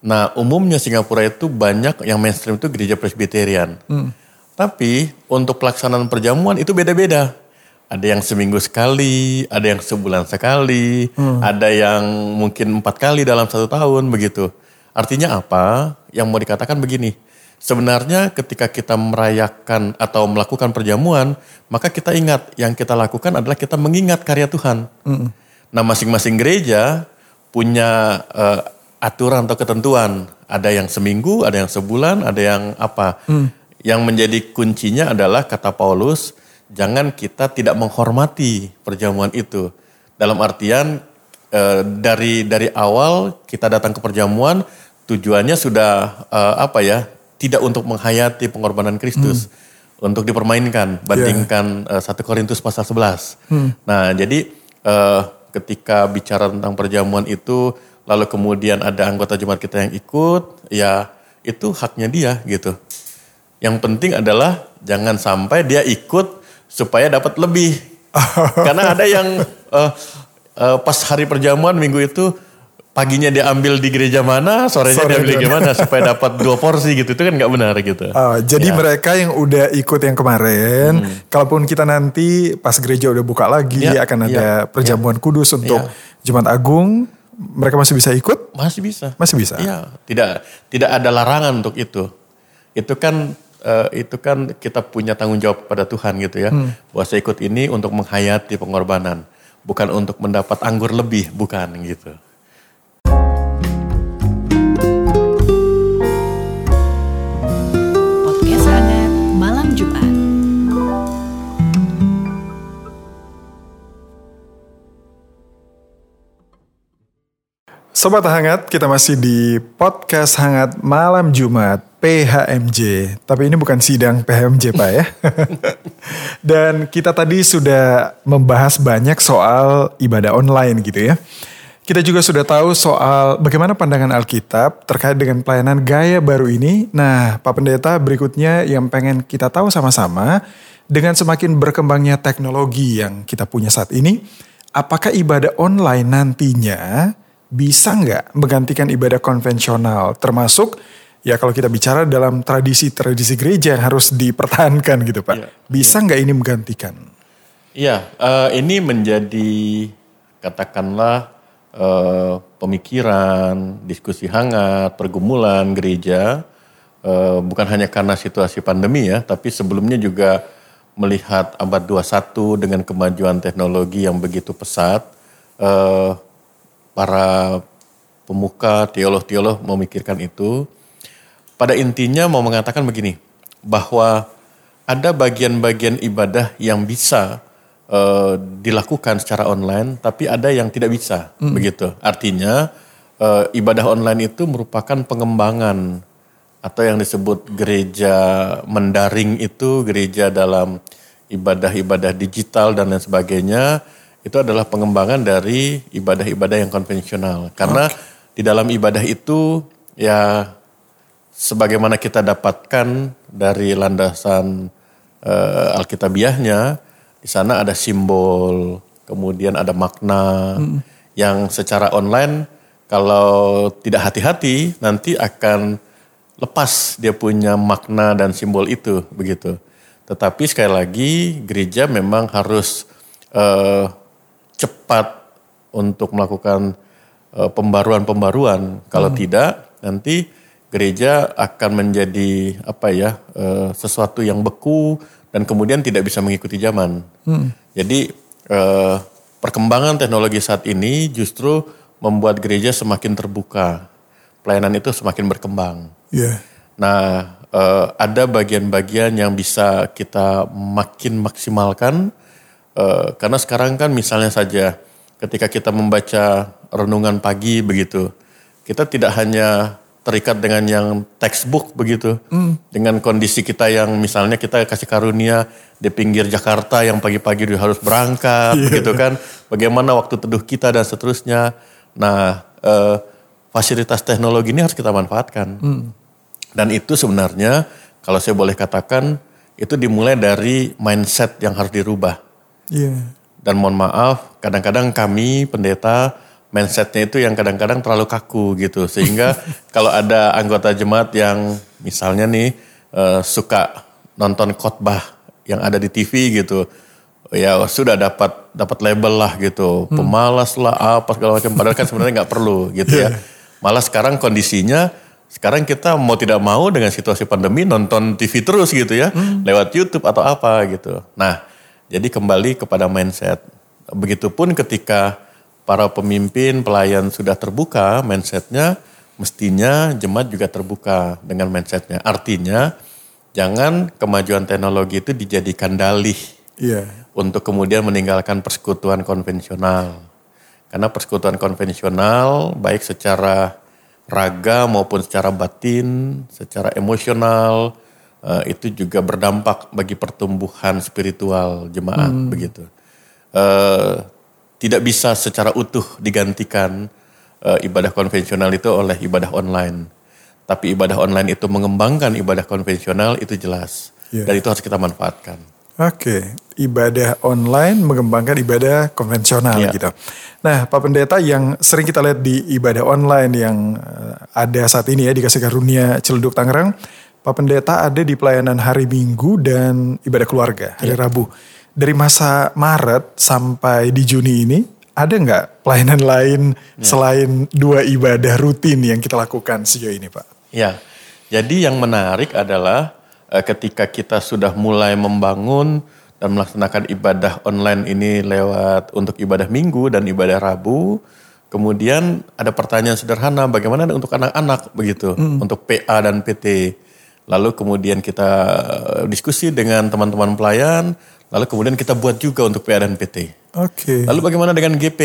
Nah, umumnya Singapura itu banyak yang mainstream itu gereja Presbyterian. Tapi untuk pelaksanaan perjamuan itu beda-beda. Ada yang seminggu sekali, ada yang sebulan sekali, ada yang mungkin empat kali dalam satu tahun begitu. Artinya apa? Yang mau dikatakan begini. Sebenarnya ketika kita merayakan atau melakukan perjamuan, maka kita ingat yang kita lakukan adalah kita mengingat karya Tuhan. Nah, masing-masing gereja punya eh, aturan atau ketentuan. Ada yang seminggu, ada yang sebulan, ada yang apa. Yang menjadi kuncinya adalah kata Paulus, jangan kita tidak menghormati perjamuan itu. Dalam artian eh, dari dari awal kita datang ke perjamuan tujuannya sudah eh, apa ya? Tidak untuk menghayati pengorbanan Kristus, untuk dipermainkan. Bandingkan eh, 1 Korintus pasal 11. Nah, jadi eh, ketika bicara tentang perjamuan itu, lalu kemudian ada anggota jemaat kita yang ikut, ya itu haknya dia gitu. Yang penting adalah jangan sampai dia ikut supaya dapat lebih. Karena ada yang uh, uh, pas hari perjamuan minggu itu paginya dia ambil di gereja mana, sorenya Sore dia ambil di gereja mana supaya dapat dua porsi gitu. Itu kan nggak benar gitu. Oh, jadi Ya. mereka yang udah ikut yang kemarin, kalaupun kita nanti pas gereja udah buka lagi Ya, akan ya, ada perjamuan kudus untuk Jumat Agung, mereka masih bisa ikut? Masih bisa. Masih bisa. Iya, tidak tidak ada larangan untuk itu. Itu kan eh, itu kan kita punya tanggung jawab pada Tuhan gitu ya. Bahwa saya ikut ini untuk menghayati pengorbanan, bukan untuk mendapat anggur lebih, bukan gitu. Podcast hangat malam Jumat. Sobat Hangat, kita masih di podcast Hangat Malam Jumat PHMJ. Tapi ini bukan sidang PHMJ Pak ya. Dan kita tadi sudah membahas banyak soal ibadah online gitu ya. Kita juga sudah tahu soal bagaimana pandangan Alkitab terkait dengan pelayanan gaya baru ini. Nah, Pak Pendeta berikutnya yang pengen kita tahu sama-sama dengan semakin berkembangnya teknologi yang kita punya saat ini, apakah ibadah online nantinya bisa nggak menggantikan ibadah konvensional termasuk ya kalau kita bicara dalam tradisi-tradisi gereja yang harus dipertahankan gitu Pak. Iya, Bisa nggak ini menggantikan? Iya, eh, ini menjadi katakanlah eh, pemikiran, diskusi hangat, pergumulan gereja, eh, bukan hanya karena situasi pandemi ya, tapi sebelumnya juga melihat abad 21 dengan kemajuan teknologi yang begitu pesat, eh, para pemuka, teolog-teolog memikirkan itu. Pada intinya mau mengatakan begini, bahwa ada bagian-bagian ibadah yang bisa eh, dilakukan secara online, tapi ada yang tidak bisa, begitu. Artinya eh, ibadah online itu merupakan pengembangan atau yang disebut gereja mendaring itu gereja dalam ibadah-ibadah digital dan lain sebagainya itu adalah pengembangan dari ibadah-ibadah yang konvensional. Karena di dalam ibadah itu ya sebagaimana kita dapatkan dari landasan eh, alkitabiahnya di sana ada simbol kemudian ada makna yang secara online kalau tidak hati-hati nanti akan lepas dia punya makna dan simbol itu begitu. Tetapi sekali lagi gereja memang harus eh, cepat untuk melakukan eh, pembaruan-pembaruan. Kalau tidak nanti gereja akan menjadi apa ya eh, sesuatu yang beku dan kemudian tidak bisa mengikuti zaman. Jadi eh, perkembangan teknologi saat ini justru membuat gereja semakin terbuka. Pelayanan itu semakin berkembang. Iya. Nah, eh, ada bagian-bagian yang bisa kita makin maksimalkan eh, karena sekarang kan misalnya saja ketika kita membaca renungan pagi begitu, kita tidak hanya terikat dengan yang textbook begitu, dengan kondisi kita yang misalnya kita kasih karunia di pinggir Jakarta yang pagi-pagi harus berangkat begitu kan, bagaimana waktu teduh kita dan seterusnya. Nah, eh, fasilitas teknologi ini harus kita manfaatkan. Dan itu sebenarnya kalau saya boleh katakan itu dimulai dari mindset yang harus dirubah. Iya. Dan mohon maaf, kadang-kadang kami pendeta mindsetnya itu yang kadang-kadang terlalu kaku gitu. Sehingga kalau ada anggota jemaat yang misalnya nih eh, suka nonton khotbah yang ada di TV gitu. Ya sudah dapat dapat label lah gitu. Pemalas lah apa segala macam. Padahal kan sebenarnya nggak perlu gitu ya. Malah sekarang kondisinya sekarang kita mau tidak mau dengan situasi pandemi nonton TV terus gitu ya. Lewat YouTube atau apa gitu. Nah jadi kembali kepada mindset. Begitupun ketika para pemimpin pelayan sudah terbuka mindsetnya, mestinya jemaat juga terbuka dengan mindsetnya. Artinya jangan kemajuan teknologi itu dijadikan dalih Iya. untuk kemudian meninggalkan persekutuan konvensional. Karena persekutuan konvensional baik secara raga maupun secara batin, secara emosional eh, itu juga berdampak bagi pertumbuhan spiritual jemaat begitu. Eh, tidak bisa secara utuh digantikan eh, ibadah konvensional itu oleh ibadah online. Tapi ibadah online itu mengembangkan ibadah konvensional itu jelas. Iya. Dan itu harus kita manfaatkan. Oke, ibadah online mengembangkan ibadah konvensional Iya. gitu. Nah, Pak Pendeta yang sering kita lihat di ibadah online yang eh, ada saat ini ya di Kasih Karunia Ciledug Tangerang, Pak Pendeta ada di pelayanan hari Minggu dan ibadah keluarga hari Iya. Rabu. Dari masa Maret sampai di Juni ini, ada nggak pelayanan lain Iya. selain dua ibadah rutin yang kita lakukan sejauh ini, Pak? Ya, jadi yang menarik adalah eh, ketika kita sudah mulai membangun dan melaksanakan ibadah online ini lewat untuk ibadah minggu dan ibadah Rabu, kemudian ada pertanyaan sederhana, bagaimana untuk anak-anak begitu, untuk PA dan PT. Lalu kemudian kita eh, diskusi dengan teman-teman pelayan, lalu kemudian kita buat juga untuk PA dan PT. Oke. Lalu bagaimana dengan GP?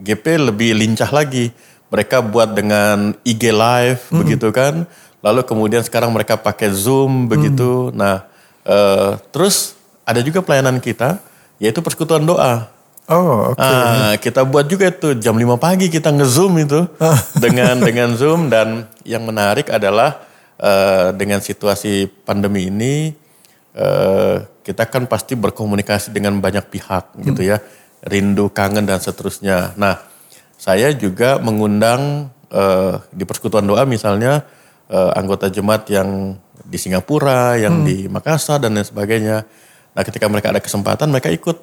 GP lebih lincah lagi. Mereka buat dengan IG live begitu kan. Lalu kemudian sekarang mereka pakai Zoom begitu. Nah, eh, terus ada juga pelayanan kita yaitu persekutuan doa. Oh, oke. Ah, kita buat juga itu jam 5 pagi kita nge-zoom itu dengan dengan Zoom dan yang menarik adalah eh, dengan situasi pandemi ini eh, kita kan pasti berkomunikasi dengan banyak pihak gitu ya, rindu, kangen dan seterusnya. Nah, saya juga mengundang eh, di persekutuan doa misalnya eh, anggota jemaat yang di Singapura, yang di Makassar dan lain sebagainya. Nah, ketika mereka ada kesempatan mereka ikut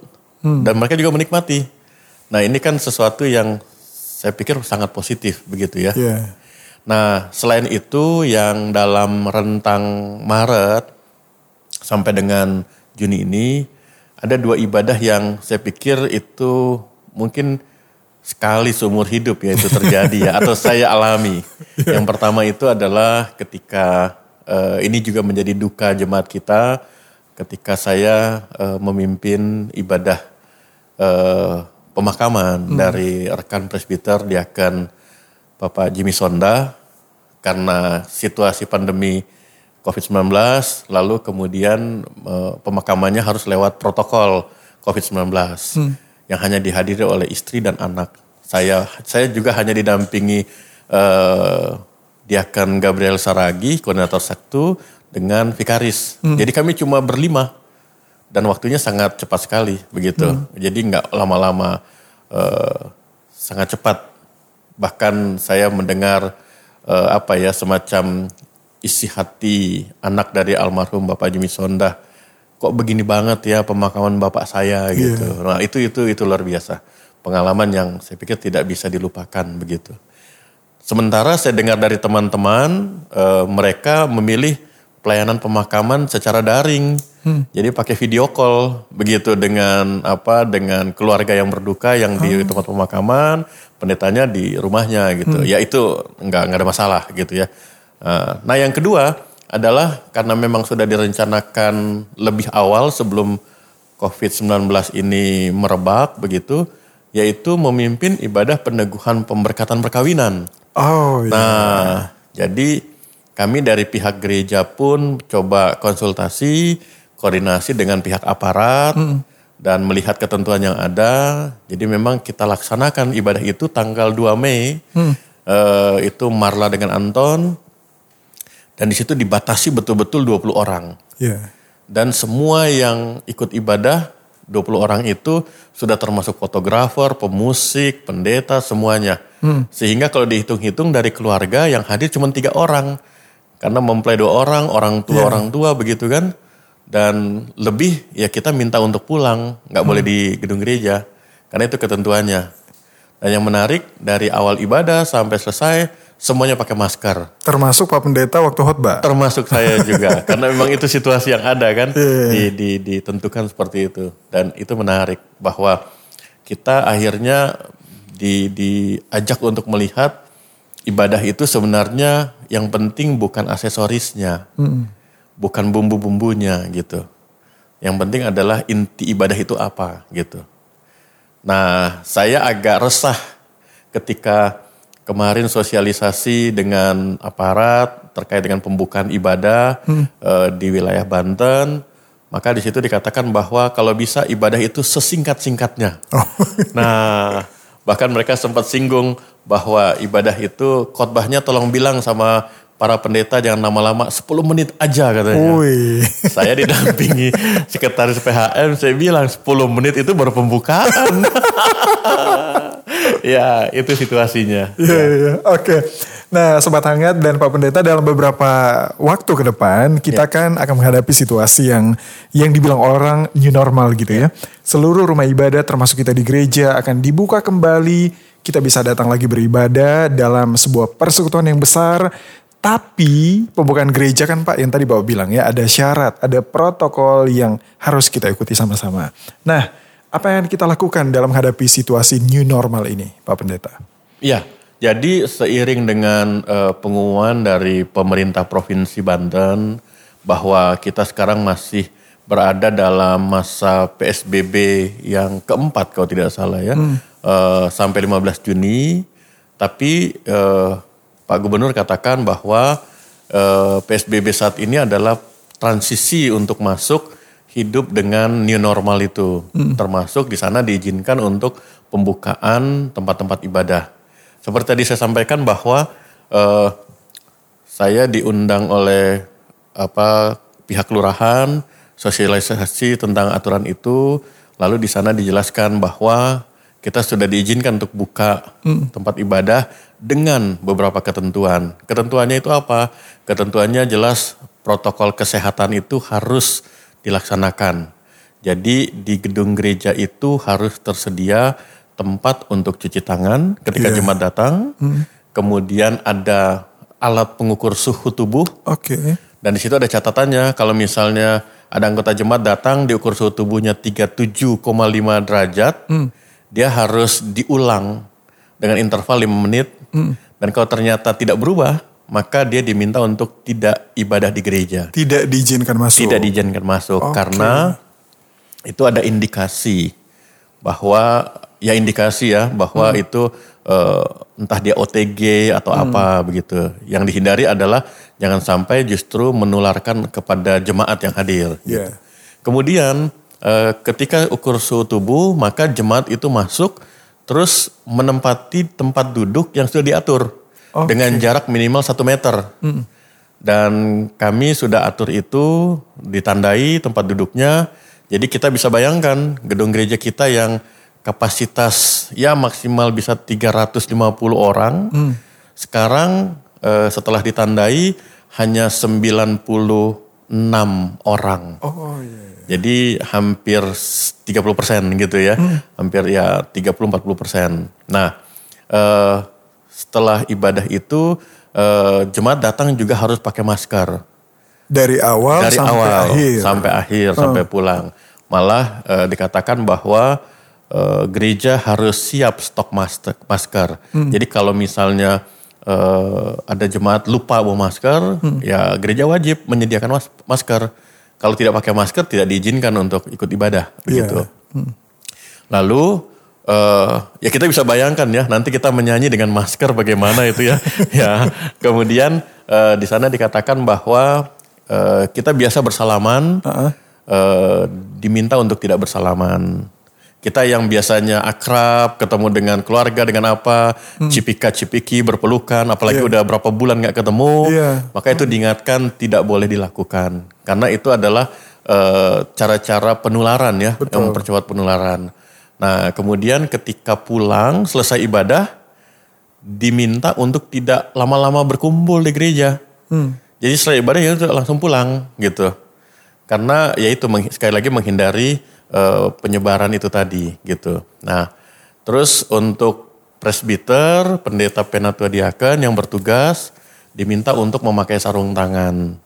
dan mereka juga menikmati. Nah, ini kan sesuatu yang saya pikir sangat positif begitu ya. Iya. Nah, selain itu yang dalam rentang Maret sampai dengan Juni ini ada dua ibadah yang saya pikir itu mungkin sekali seumur hidup ya itu terjadi ya atau saya alami. Yang pertama itu adalah ketika eh, ini juga menjadi duka jemaat kita ketika saya eh, memimpin ibadah eh, pemakaman dari rekan presbiter diakan Bapak Jimmy Sonda karena situasi pandemi COVID-19 lalu kemudian eh, pemakamannya harus lewat protokol COVID-19 yang hanya dihadiri oleh istri dan anak. Saya saya juga hanya didampingi eh, Diakan Gabriel Saragi, koordinator Saktu dengan vikaris. Jadi kami cuma berlima dan waktunya sangat cepat sekali begitu. Jadi nggak lama-lama eh, sangat cepat. Bahkan saya mendengar eh, apa ya semacam isi hati anak dari almarhum Bapak Jimmy Sonda. Kok begini banget ya pemakaman bapak saya gitu. Nah itu itu itu luar biasa. Pengalaman yang saya pikir tidak bisa dilupakan begitu. Sementara saya dengar dari teman-teman eh, mereka memilih pelayanan pemakaman secara daring. Jadi pakai video call begitu dengan apa dengan keluarga yang berduka yang di tempat pemakaman, pendetanya di rumahnya gitu. Ya itu nggak nggak ada masalah gitu ya. Eh, Nah yang kedua adalah karena memang sudah direncanakan lebih awal sebelum COVID-19 ini merebak begitu, yaitu memimpin ibadah peneguhan pemberkatan perkawinan. Oh, iya. Nah, jadi kami dari pihak gereja pun coba konsultasi, koordinasi dengan pihak aparat dan melihat ketentuan yang ada. Jadi memang kita laksanakan ibadah itu tanggal 2 Mei. Eh, itu Marla dengan Anton. Dan di situ dibatasi betul-betul 20 orang. Iya. Dan semua yang ikut ibadah 20 orang itu sudah termasuk fotografer, pemusik, pendeta, semuanya. Sehingga kalau dihitung-hitung dari keluarga yang hadir cuma tiga orang. Karena mempelai dua orang, orang tua, orang tua begitu kan. Dan lebih ya kita minta untuk pulang, nggak boleh di gedung gereja. Karena itu ketentuannya. Dan yang menarik dari awal ibadah sampai selesai semuanya pakai masker. Termasuk Pak Pendeta waktu khotbah. Termasuk saya juga, karena memang itu situasi yang ada kan, Iya. di, di, ditentukan seperti itu. Dan itu menarik bahwa kita akhirnya di, diajak untuk melihat ibadah itu sebenarnya yang penting bukan aksesorisnya, bukan bumbu-bumbunya gitu. Yang penting adalah inti ibadah itu apa gitu. Nah, saya agak resah ketika kemarin sosialisasi dengan aparat terkait dengan pembukaan ibadah eh, di wilayah Banten, maka di situ dikatakan bahwa kalau bisa ibadah itu sesingkat-singkatnya. Nah, bahkan mereka sempat singgung bahwa ibadah itu khotbahnya tolong bilang sama para pendeta jangan lama-lama 10 menit aja katanya. Wih. Saya didampingi sekretaris PHM, saya bilang 10 menit itu baru pembukaan. ya, itu situasinya. Iya, iya, iya. Oke. Nah, Sobat Hangat dan Pak Pendeta dalam beberapa waktu ke depan kita kan akan menghadapi situasi yang yang dibilang orang new normal gitu ya. Seluruh rumah ibadah termasuk kita di gereja akan dibuka kembali. Kita bisa datang lagi beribadah dalam sebuah persekutuan yang besar. Tapi pembukaan gereja kan Pak yang tadi Bapak bilang ya ada syarat, ada protokol yang harus kita ikuti sama-sama. Nah, apa yang kita lakukan dalam menghadapi situasi new normal ini Pak Pendeta? Iya, jadi seiring dengan eh, pengumuman dari pemerintah Provinsi Banten bahwa kita sekarang masih berada dalam masa PSBB yang keempat kalau tidak salah ya, Eh, sampai 15 Juni. Tapi eh, Pak Gubernur katakan bahwa eh, PSBB saat ini adalah transisi untuk masuk hidup dengan new normal itu, termasuk di sana diizinkan untuk pembukaan tempat-tempat ibadah. Seperti tadi saya sampaikan bahwa eh, saya diundang oleh apa pihak kelurahan sosialisasi tentang aturan itu, lalu di sana dijelaskan bahwa kita sudah diizinkan untuk buka tempat ibadah dengan beberapa ketentuan. Ketentuannya itu apa? Ketentuannya jelas protokol kesehatan itu harus dilaksanakan. Jadi di gedung gereja itu harus tersedia tempat untuk cuci tangan ketika Iya. jemaat datang. Kemudian ada alat pengukur suhu tubuh Oke. dan di situ ada catatannya kalau misalnya ada anggota jemaat datang diukur suhu tubuhnya 37,5 derajat, dia harus diulang dengan interval 5 menit. Dan kalau ternyata tidak berubah, maka dia diminta untuk tidak ibadah di gereja. Tidak diizinkan masuk. Tidak diizinkan masuk Oke. karena itu ada indikasi bahwa ya indikasi ya bahwa Hmm. itu eh, entah dia OTG atau Hmm. apa begitu. Yang dihindari adalah jangan sampai justru menularkan kepada jemaat yang hadir. gitu. Iya. Kemudian ketika ukur suhu tubuh maka jemaat itu masuk terus menempati tempat duduk yang sudah diatur Oke. dengan jarak minimal satu meter. Dan kami sudah atur itu ditandai tempat duduknya. Jadi kita bisa bayangkan gedung gereja kita yang kapasitas ya maksimal bisa 350 orang. Sekarang eh, setelah ditandai hanya 96 orang. Oh iya. Jadi hampir 30 persen gitu ya, hampir ya 30-40 persen. Nah, eh, setelah ibadah itu eh, jemaat datang juga harus pakai masker Dari awal dari sampai awal akhir. Sampai akhir sampai pulang. Malah eh, dikatakan bahwa eh, gereja harus siap stok masker. masker. Hmm. Jadi kalau misalnya eh, ada jemaat lupa bawa masker, Hmm. ya gereja wajib menyediakan mas- masker. Kalau tidak pakai masker tidak diizinkan untuk ikut ibadah begitu. Lalu eh, ya kita bisa bayangkan ya nanti kita menyanyi dengan masker bagaimana itu ya. ya kemudian eh, di sana dikatakan bahwa eh, kita biasa bersalaman eh, diminta untuk tidak bersalaman. Kita yang biasanya akrab, ketemu dengan keluarga, dengan apa, cipika-cipiki, berpelukan, apalagi udah berapa bulan nggak ketemu, Iya. maka itu diingatkan tidak boleh dilakukan. Karena itu adalah eh, cara-cara penularan ya, yang mempercepat penularan. Nah kemudian ketika pulang selesai ibadah, diminta untuk tidak lama-lama berkumpul di gereja. Jadi setelah ibadah ya langsung pulang gitu. Karena ya itu sekali lagi menghindari eh, penyebaran itu tadi gitu. Nah, terus untuk presbiter, pendeta penatua diaken yang bertugas diminta untuk memakai sarung tangan.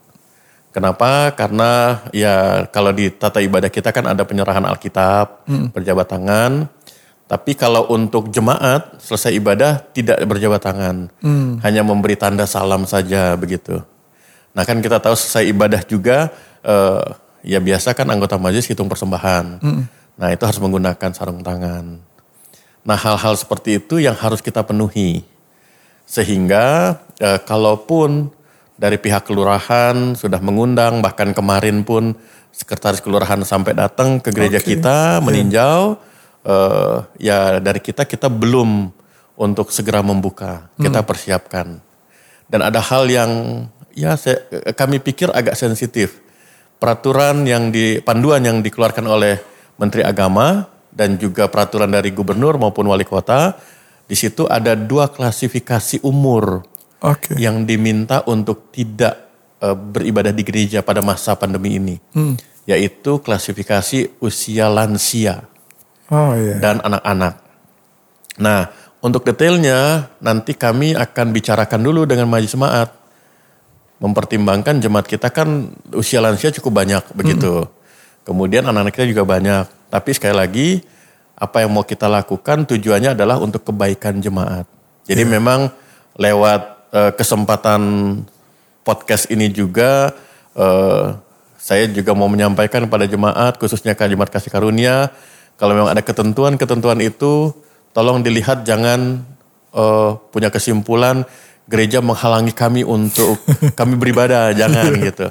Kenapa? Karena ya kalau di tata ibadah kita kan ada penyerahan Alkitab, berjabat tangan. Tapi kalau untuk jemaat selesai ibadah tidak berjabat tangan, hanya memberi tanda salam saja begitu. Nah kan kita tahu selesai ibadah juga eh, ya biasa kan anggota majelis hitung persembahan. Nah itu harus menggunakan sarung tangan. Nah hal-hal seperti itu yang harus kita penuhi. Sehingga eh, kalaupun dari pihak kelurahan sudah mengundang, bahkan kemarin pun sekretaris kelurahan sampai datang ke gereja Oke, kita meninjau, eh, ya dari kita kita belum untuk segera membuka, kita persiapkan. Dan ada hal yang ya saya, kami pikir agak sensitif. Peraturan yang di panduan yang dikeluarkan oleh Menteri Agama dan juga peraturan dari gubernur maupun wali kota, di situ ada dua klasifikasi umur Oke. yang diminta untuk tidak eh, beribadah di gereja pada masa pandemi ini, yaitu klasifikasi usia lansia Oh iya. dan anak-anak. Nah, untuk detailnya nanti kami akan bicarakan dulu dengan majelis jemaat. Mempertimbangkan jemaat kita kan usia lansia cukup banyak begitu. Kemudian anak-anak kita juga banyak. Tapi sekali lagi apa yang mau kita lakukan tujuannya adalah untuk kebaikan jemaat. Jadi memang lewat eh, kesempatan podcast ini juga eh, saya juga mau menyampaikan kepada jemaat khususnya ke jemaat kasih karunia kalau memang ada ketentuan-ketentuan itu tolong dilihat jangan eh, punya kesimpulan gereja menghalangi kami untuk kami beribadah jangan gitu.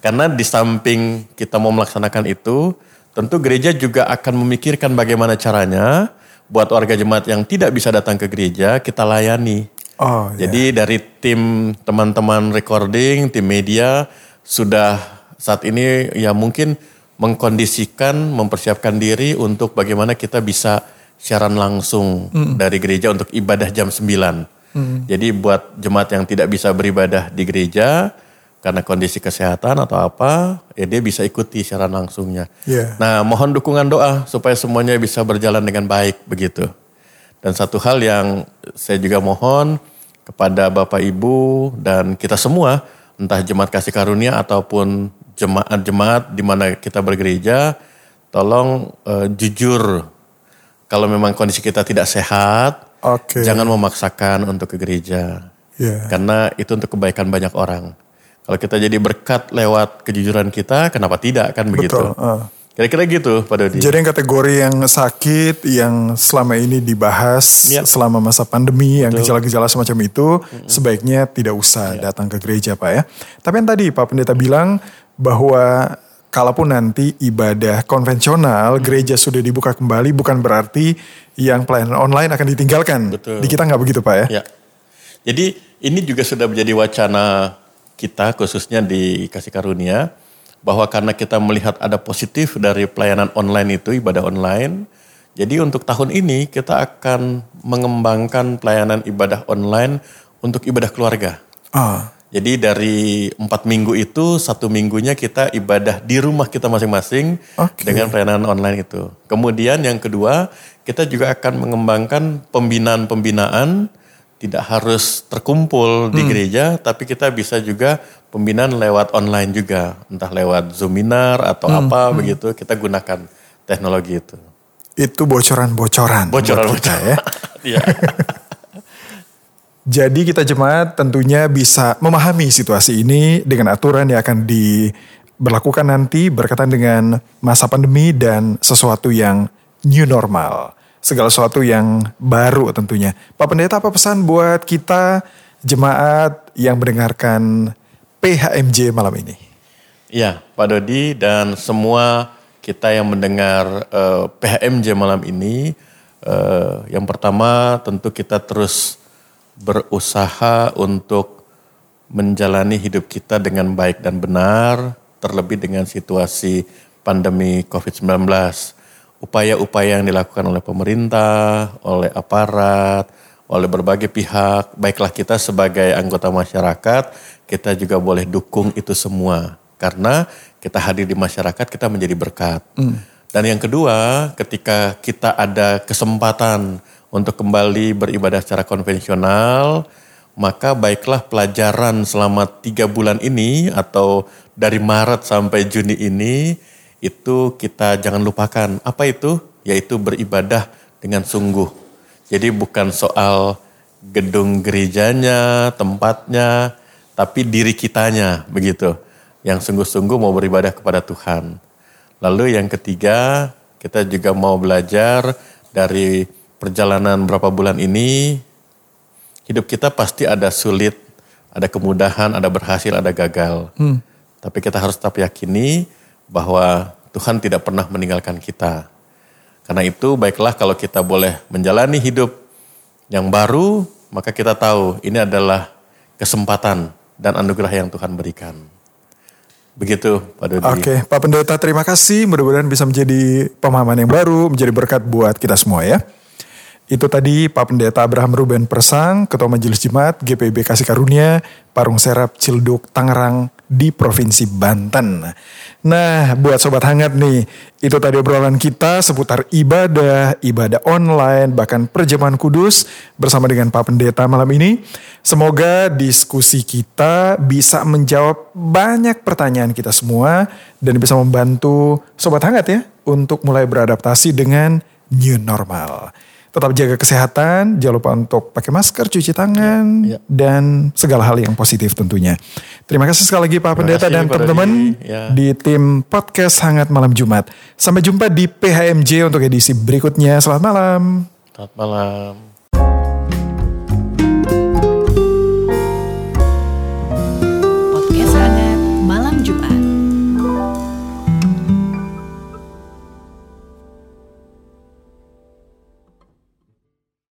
Karena di samping kita mau melaksanakan itu, tentu gereja juga akan memikirkan bagaimana caranya buat warga jemaat yang tidak bisa datang ke gereja kita layani. Oh iya. Jadi dari tim teman-teman recording, tim media sudah saat ini ya mungkin mengkondisikan, mempersiapkan diri untuk bagaimana kita bisa siaran langsung dari gereja untuk ibadah jam 9. Jadi buat jemaat yang tidak bisa beribadah di gereja karena kondisi kesehatan atau apa, ya dia bisa ikuti siaran langsungnya. Iya. Nah, mohon dukungan doa supaya semuanya bisa berjalan dengan baik begitu. Dan satu hal yang saya juga mohon kepada Bapak Ibu dan kita semua, entah jemaat kasih karunia ataupun jemaat-jemaat di mana kita bergereja, tolong eh, jujur. Kalau memang kondisi kita tidak sehat, Oke. jangan memaksakan untuk ke gereja. Iya. Karena itu untuk kebaikan banyak orang. Kalau kita jadi berkat lewat kejujuran kita, kenapa tidak kan begitu? Betul. ah. Kira-kira gitu Pak Dodi. Jadi yang kategori yang sakit yang selama ini dibahas Ya. selama masa pandemi yang gejala-gejala semacam itu sebaiknya tidak usah datang ke gereja Pak ya. Tapi yang tadi Pak Pendeta bilang bahwa kalaupun nanti ibadah konvensional gereja sudah dibuka kembali bukan berarti yang pelayanan online akan ditinggalkan. Betul. Di kita nggak begitu Pak ya. Ya. Jadi ini juga sudah menjadi wacana kita khususnya di Kasih Karunia bahwa karena kita melihat ada positif dari pelayanan online itu ibadah online. Jadi untuk tahun ini kita akan mengembangkan pelayanan ibadah online untuk ibadah keluarga. Ah, Jadi dari empat minggu itu satu minggunya kita ibadah di rumah kita masing-masing Oke. dengan pelayanan online itu. Kemudian yang kedua kita juga akan mengembangkan pembinaan-pembinaan tidak harus terkumpul di gereja, tapi kita bisa juga pembinaan lewat online juga, entah lewat Zoominar atau apa begitu kita gunakan teknologi itu. itu bocoran-bocoran. Bocoran-bocoran. ya. Iya. Jadi kita jemaat tentunya bisa memahami situasi ini dengan aturan yang akan diberlakukan nanti berkaitan dengan masa pandemi dan sesuatu yang new normal. Segala sesuatu yang baru tentunya. Pak Pendeta apa pesan buat kita jemaat yang mendengarkan PHMJ malam ini? Iya, Pak Dodi dan semua kita yang mendengar eh, PHMJ malam ini, eh, yang pertama tentu kita terus berusaha untuk menjalani hidup kita dengan baik dan benar, terlebih dengan situasi pandemi COVID-19. Upaya-upaya yang dilakukan oleh pemerintah, oleh aparat, oleh berbagai pihak, baiklah kita sebagai anggota masyarakat, kita juga boleh dukung itu semua. Karena kita hadir di masyarakat, kita menjadi berkat. Dan yang kedua, ketika kita ada kesempatan untuk kembali beribadah secara konvensional, maka baiklah pelajaran selama tiga bulan ini atau dari Maret sampai Juni ini, itu kita jangan lupakan. Apa itu? Yaitu beribadah dengan sungguh. Jadi bukan soal gedung gerejanya, tempatnya, tapi diri kitanya begitu. Yang sungguh-sungguh mau beribadah kepada Tuhan. Lalu yang ketiga, kita juga mau belajar dari perjalanan berapa bulan ini, hidup kita pasti ada sulit, ada kemudahan, ada berhasil, ada gagal. Tapi kita harus tetap yakini bahwa Tuhan tidak pernah meninggalkan kita. Karena itu baiklah kalau kita boleh menjalani hidup yang baru, maka kita tahu ini adalah kesempatan dan anugerah yang Tuhan berikan. Begitu Pak Dodi. Oke, Pak Pendeta terima kasih. Mudah-mudahan bisa menjadi pemahaman yang baru, menjadi berkat buat kita semua ya. Itu tadi Pak Pendeta Abraham Ruben Persang, Ketua Majelis Jemaat GPIB Kasih Karunia, Parung Serap, Cilduk, Tangerang di Provinsi Banten. Nah, buat Sobat Hangat nih, itu tadi obrolan kita seputar ibadah, ibadah online, bahkan perjamuan kudus bersama dengan Pak Pendeta malam ini. Semoga diskusi kita bisa menjawab banyak pertanyaan kita semua dan bisa membantu Sobat Hangat ya untuk mulai beradaptasi dengan new normal tetap jaga kesehatan, jangan lupa untuk pakai masker, cuci tangan, Ya, ya. dan segala hal yang positif tentunya. Terima kasih sekali lagi Pak Pendeta kasih, dan teman-teman. Ya. di tim podcast Hangat Malam Jumat. Sampai jumpa di PHMJ untuk edisi berikutnya. Selamat malam. Selamat malam.